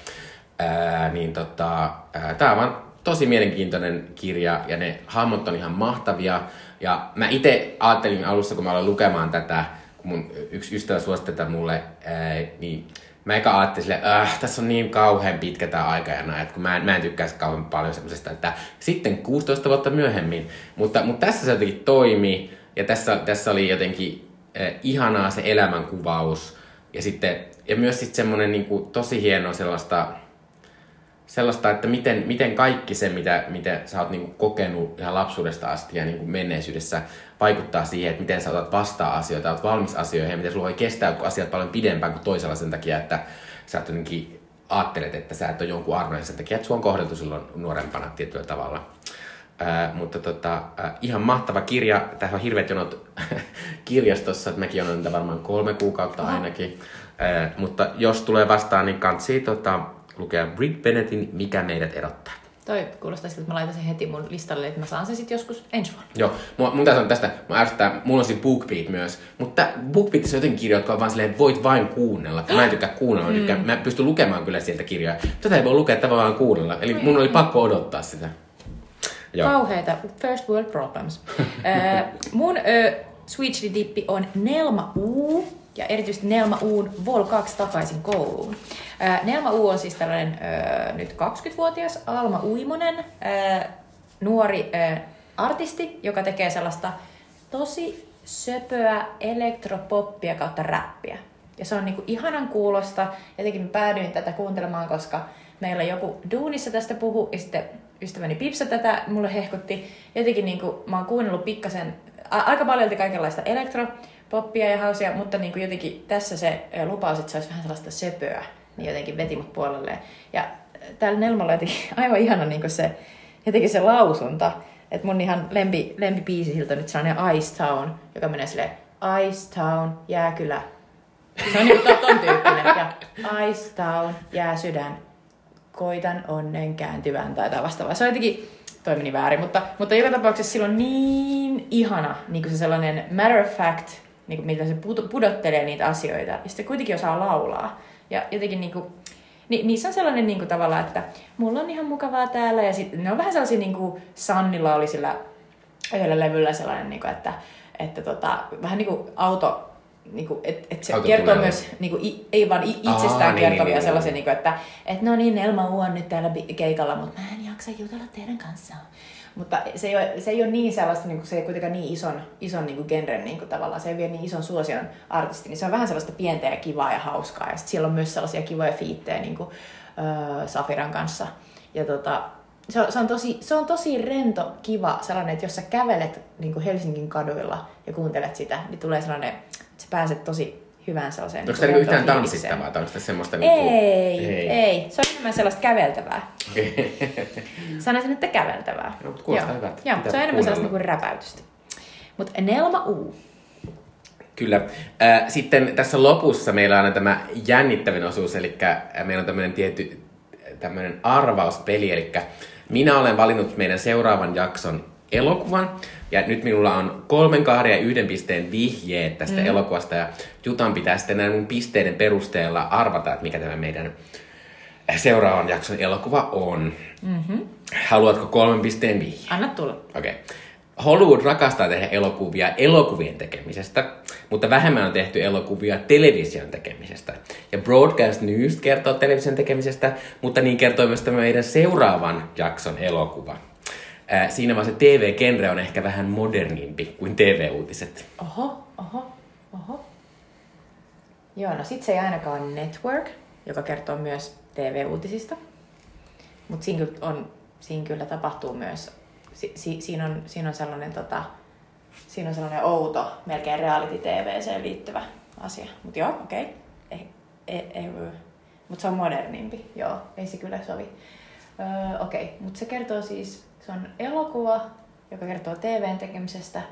Ää, niin tota, tämä on vaan tosi mielenkiintoinen kirja, ja ne hahmot on ihan mahtavia. Ja mä itse ajattelin alussa, kun mä aloin lukemaan tätä, kun mun yksi ystävä suositteli tätä mulle, ää, niin mä eka ajattelin sille, äh, tässä on niin kauhean pitkä tämä aikajana, että kun mä en, mä en tykkäisi kauhean paljon semmoisesta, että sitten 16 vuotta myöhemmin. Mutta, mutta tässä se jotenkin toimi, ja tässä, tässä oli jotenkin äh, ihanaa se elämänkuvaus, ja sitten, ja myös sitten semmoinen niin tosi hieno sellaista, sellaista, että miten, miten kaikki se, mitä, mitä sä oot niin kokenut ihan lapsuudesta asti ja niin menneisyydessä, vaikuttaa siihen, että miten sä otat vastaan asioita, oot valmis asioihin ja miten sulla voi kestää asiat paljon pidempään kuin toisella sen takia, että sä oot jotenkin ajattelet, että sä et ole jonkun arvoinen sen takia, että sua on kohdeltu silloin nuorempana tietyllä tavalla. Äh, mutta tota, äh, ihan mahtava kirja. Tähän on hirveät jonot [LAUGHS] kirjastossa, että mäkin olen niitä varmaan kolme kuukautta ainakin. Äh, mutta jos tulee vastaan, niin kansi tota, lukea Britt Bennettin Mikä meidät erottaa. Toi kuulostaa siltä, että mä laitan sen heti mun listalle, että mä saan sen sitten joskus ensi vuonna. Joo, mun, mun sanoa tästä, mä ärsyttää, mulla on siinä BookBeat myös, mutta BookBeatissa on jotenkin kirjoja, jotka on vaan silleen, että voit vain kuunnella. Mä en tykkää kuunnella, mä, tykkään, mä pystyn lukemaan kyllä sieltä kirjoja. Tätä ei voi lukea, että vaan kuunnella. Eli mun oli pakko odottaa sitä. Joo. Kauheita. First world problems. [LAUGHS] äh, mun äh, Switchly dippi on Nelma U ja erityisesti Nelma Uun Vol 2 takaisin kouluun. Äh, Nelma U on siis tällainen äh, nyt 20-vuotias Alma Uimonen, äh, nuori äh, artisti, joka tekee sellaista tosi söpöä elektropoppia kautta räppiä. Ja se on niinku ihanan kuulosta. Jotenkin päädyin tätä kuuntelemaan, koska meillä joku duunissa tästä puhu ja sitten ystäväni Pipsa tätä mulle hehkutti. Jotenkin niinku, mä oon kuunnellut pikkasen, a- aika paljon kaikenlaista elektropoppia ja hausia, mutta niinku jotenkin tässä se lupaus, että se olisi vähän sellaista söpöä, niin jotenkin veti mut puolelle. Ja täällä Nelmalla jotenkin [LAUGHS] aivan ihana niinku se, jotenkin se lausunta. Että mun ihan lempi, lempibiisi siltä on nyt sellainen Ice Town, joka menee silleen Ice Town, jääkylä. Se on niinku ton tyyppinen. Ja Ice Town, jää sydän, koitan onnen kääntyvän tai jotain vastaavaa. Se on jotenkin, toi meni väärin, mutta, mutta joka tapauksessa sillä on niin ihana niin kuin se sellainen matter of fact, niin kuin mitä se pudottelee niitä asioita, ja sitten kuitenkin osaa laulaa. Ja jotenkin niin kuin, ni, niissä on sellainen niin kuin, tavalla, että mulla on ihan mukavaa täällä, ja sitten ne on vähän sellaisia, niin kuin Sannilla oli sillä yhdellä levyllä sellainen, niin kuin, että, että tota, vähän niin kuin auto, niin kuin, että, että se Autotunnelma. kertoo myös, niin kuin, i- ei vaan i- itsestään Aa, niin, kertovia niin, niin, sellaisia, niin kuin, että, että no niin, Elma U on nyt täällä keikalla, mutta mä en jaksa jutella teidän kanssa. Mutta se ei ole, se ei ole niin sellaista, niin kuin, se ei kuitenkaan niin ison, ison niin genren niin tavallaan, se ei vie niin ison suosion artisti, niin se on vähän sellaista pientä ja kivaa ja hauskaa. Ja siellä on myös sellaisia kivoja fiittejä niin kuin, öö, Safiran kanssa. Ja tota, se on, se, on tosi, se on tosi rento, kiva sellainen, että jos sä kävelet niin Helsingin kaduilla ja kuuntelet sitä, niin tulee sellainen, että sä pääset tosi hyvään sellaiseen Onko tämä niin niinku yhtään tanssittavaa tai onko tämä semmoista Ei, niinku... ei, ei. Se on enemmän sellaista käveltävää. Sanoisin, että käveltävää. No, mutta kuulostaa Joo. hyvältä. Joo, Pitää se on enemmän sellaista niinku räpäytystä. Mutta Nelma U. Kyllä. Äh, Sitten tässä lopussa meillä on aina tämä jännittävin osuus, eli äh, meillä on tämmöinen tietty tämmöinen arvauspeli, eli minä olen valinnut meidän seuraavan jakson elokuvan, ja nyt minulla on kolmen, kahden ja yhden pisteen vihjeet tästä mm. elokuvasta, ja Jutan pitää sitten näiden mun pisteiden perusteella arvata, että mikä tämä meidän seuraavan jakson elokuva on. Mm-hmm. Haluatko kolmen pisteen vihjeen? Anna tulla. Okei. Okay. Hollywood rakastaa tehdä elokuvia elokuvien tekemisestä, mutta vähemmän on tehty elokuvia television tekemisestä. Ja Broadcast News kertoo television tekemisestä, mutta niin kertoo myös tämä meidän seuraavan jakson elokuva. Siinä vaan se TV-genre on ehkä vähän modernimpi kuin TV-uutiset. Oho, oho, oho. Joo, no sit se ei ainakaan Network, joka kertoo myös TV-uutisista. Mutta siinä, on, siinä kyllä tapahtuu myös, si, si, siinä, on, siinä, on sellainen, tota, siinä on sellainen outo, melkein reality-TVCen liittyvä asia. Mutta joo, okei. Okay. Eh, eh, eh, Mutta se on modernimpi, joo, ei se kyllä sovi. Öö, okei, okay. mutta se kertoo siis, se on elokuva, joka kertoo TVn tekemisestä,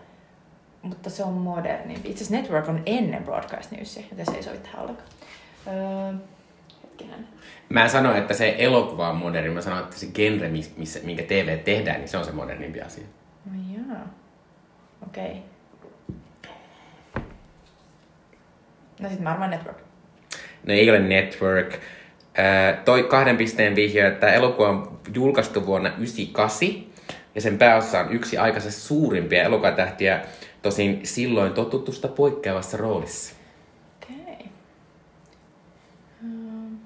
mutta se on modernimpi. Itse asiassa Network on ennen Broadcast Newsia, joten se ei sovi tähän ollenkaan. Öö, hetkinen. Mä en sano, että se elokuva on moderni, mä sanon, että se genre, miss- missä, minkä TV tehdään, niin se on se modernimpi asia. No jaa. Okei. Okay. No sit mä arvaan Network. No ei ole Network. Toi kahden pisteen vihje, että elokuva on julkaistu vuonna 1998 ja sen pääosassa on yksi aikansa suurimpia elokuvatähtiä, tosin silloin totutusta poikkeavassa roolissa. Okei. Okay. Hmm.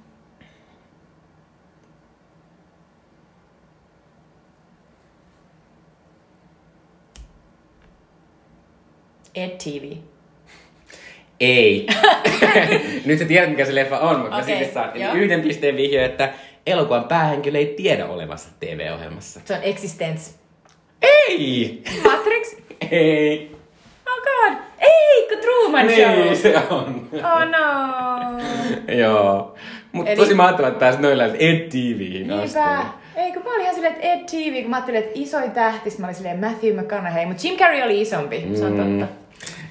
Ed TV. Ei. [LAUGHS] Nyt sä tiedät, mikä se leffa on, mutta okay, silti saat. Eli yhden pisteen vihje, että elokuvan päähenkilö ei tiedä olevassa TV-ohjelmassa. Se on Existence. Ei! Matrix? [LAUGHS] Ei! Oh god! Ei, kun Truman Show! Niin se on. Oh no! Joo. Mutta Eli- tosi mahtavaa, että pääsit noilla Ed TViin asti. Ei, kun mä olin ihan silleen, että Ed TV, kun mä ajattelin, että isoin tähtis, mä olin silleen Matthew McConaughey, mutta Jim Carrey oli isompi, se on Mm. totta.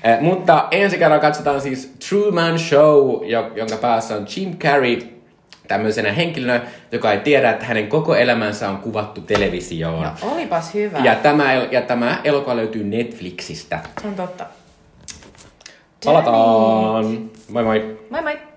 Eh, mutta ensi kerralla katsotaan siis Truman Show, jo- jonka päässä on Jim Carrey tämmöisenä henkilönä, joka ei tiedä, että hänen koko elämänsä on kuvattu televisioon. No olipas hyvä. Ja tämä, ja tämä elokuva löytyy Netflixistä. Se on totta. Palataan! Moi moi! Moi moi!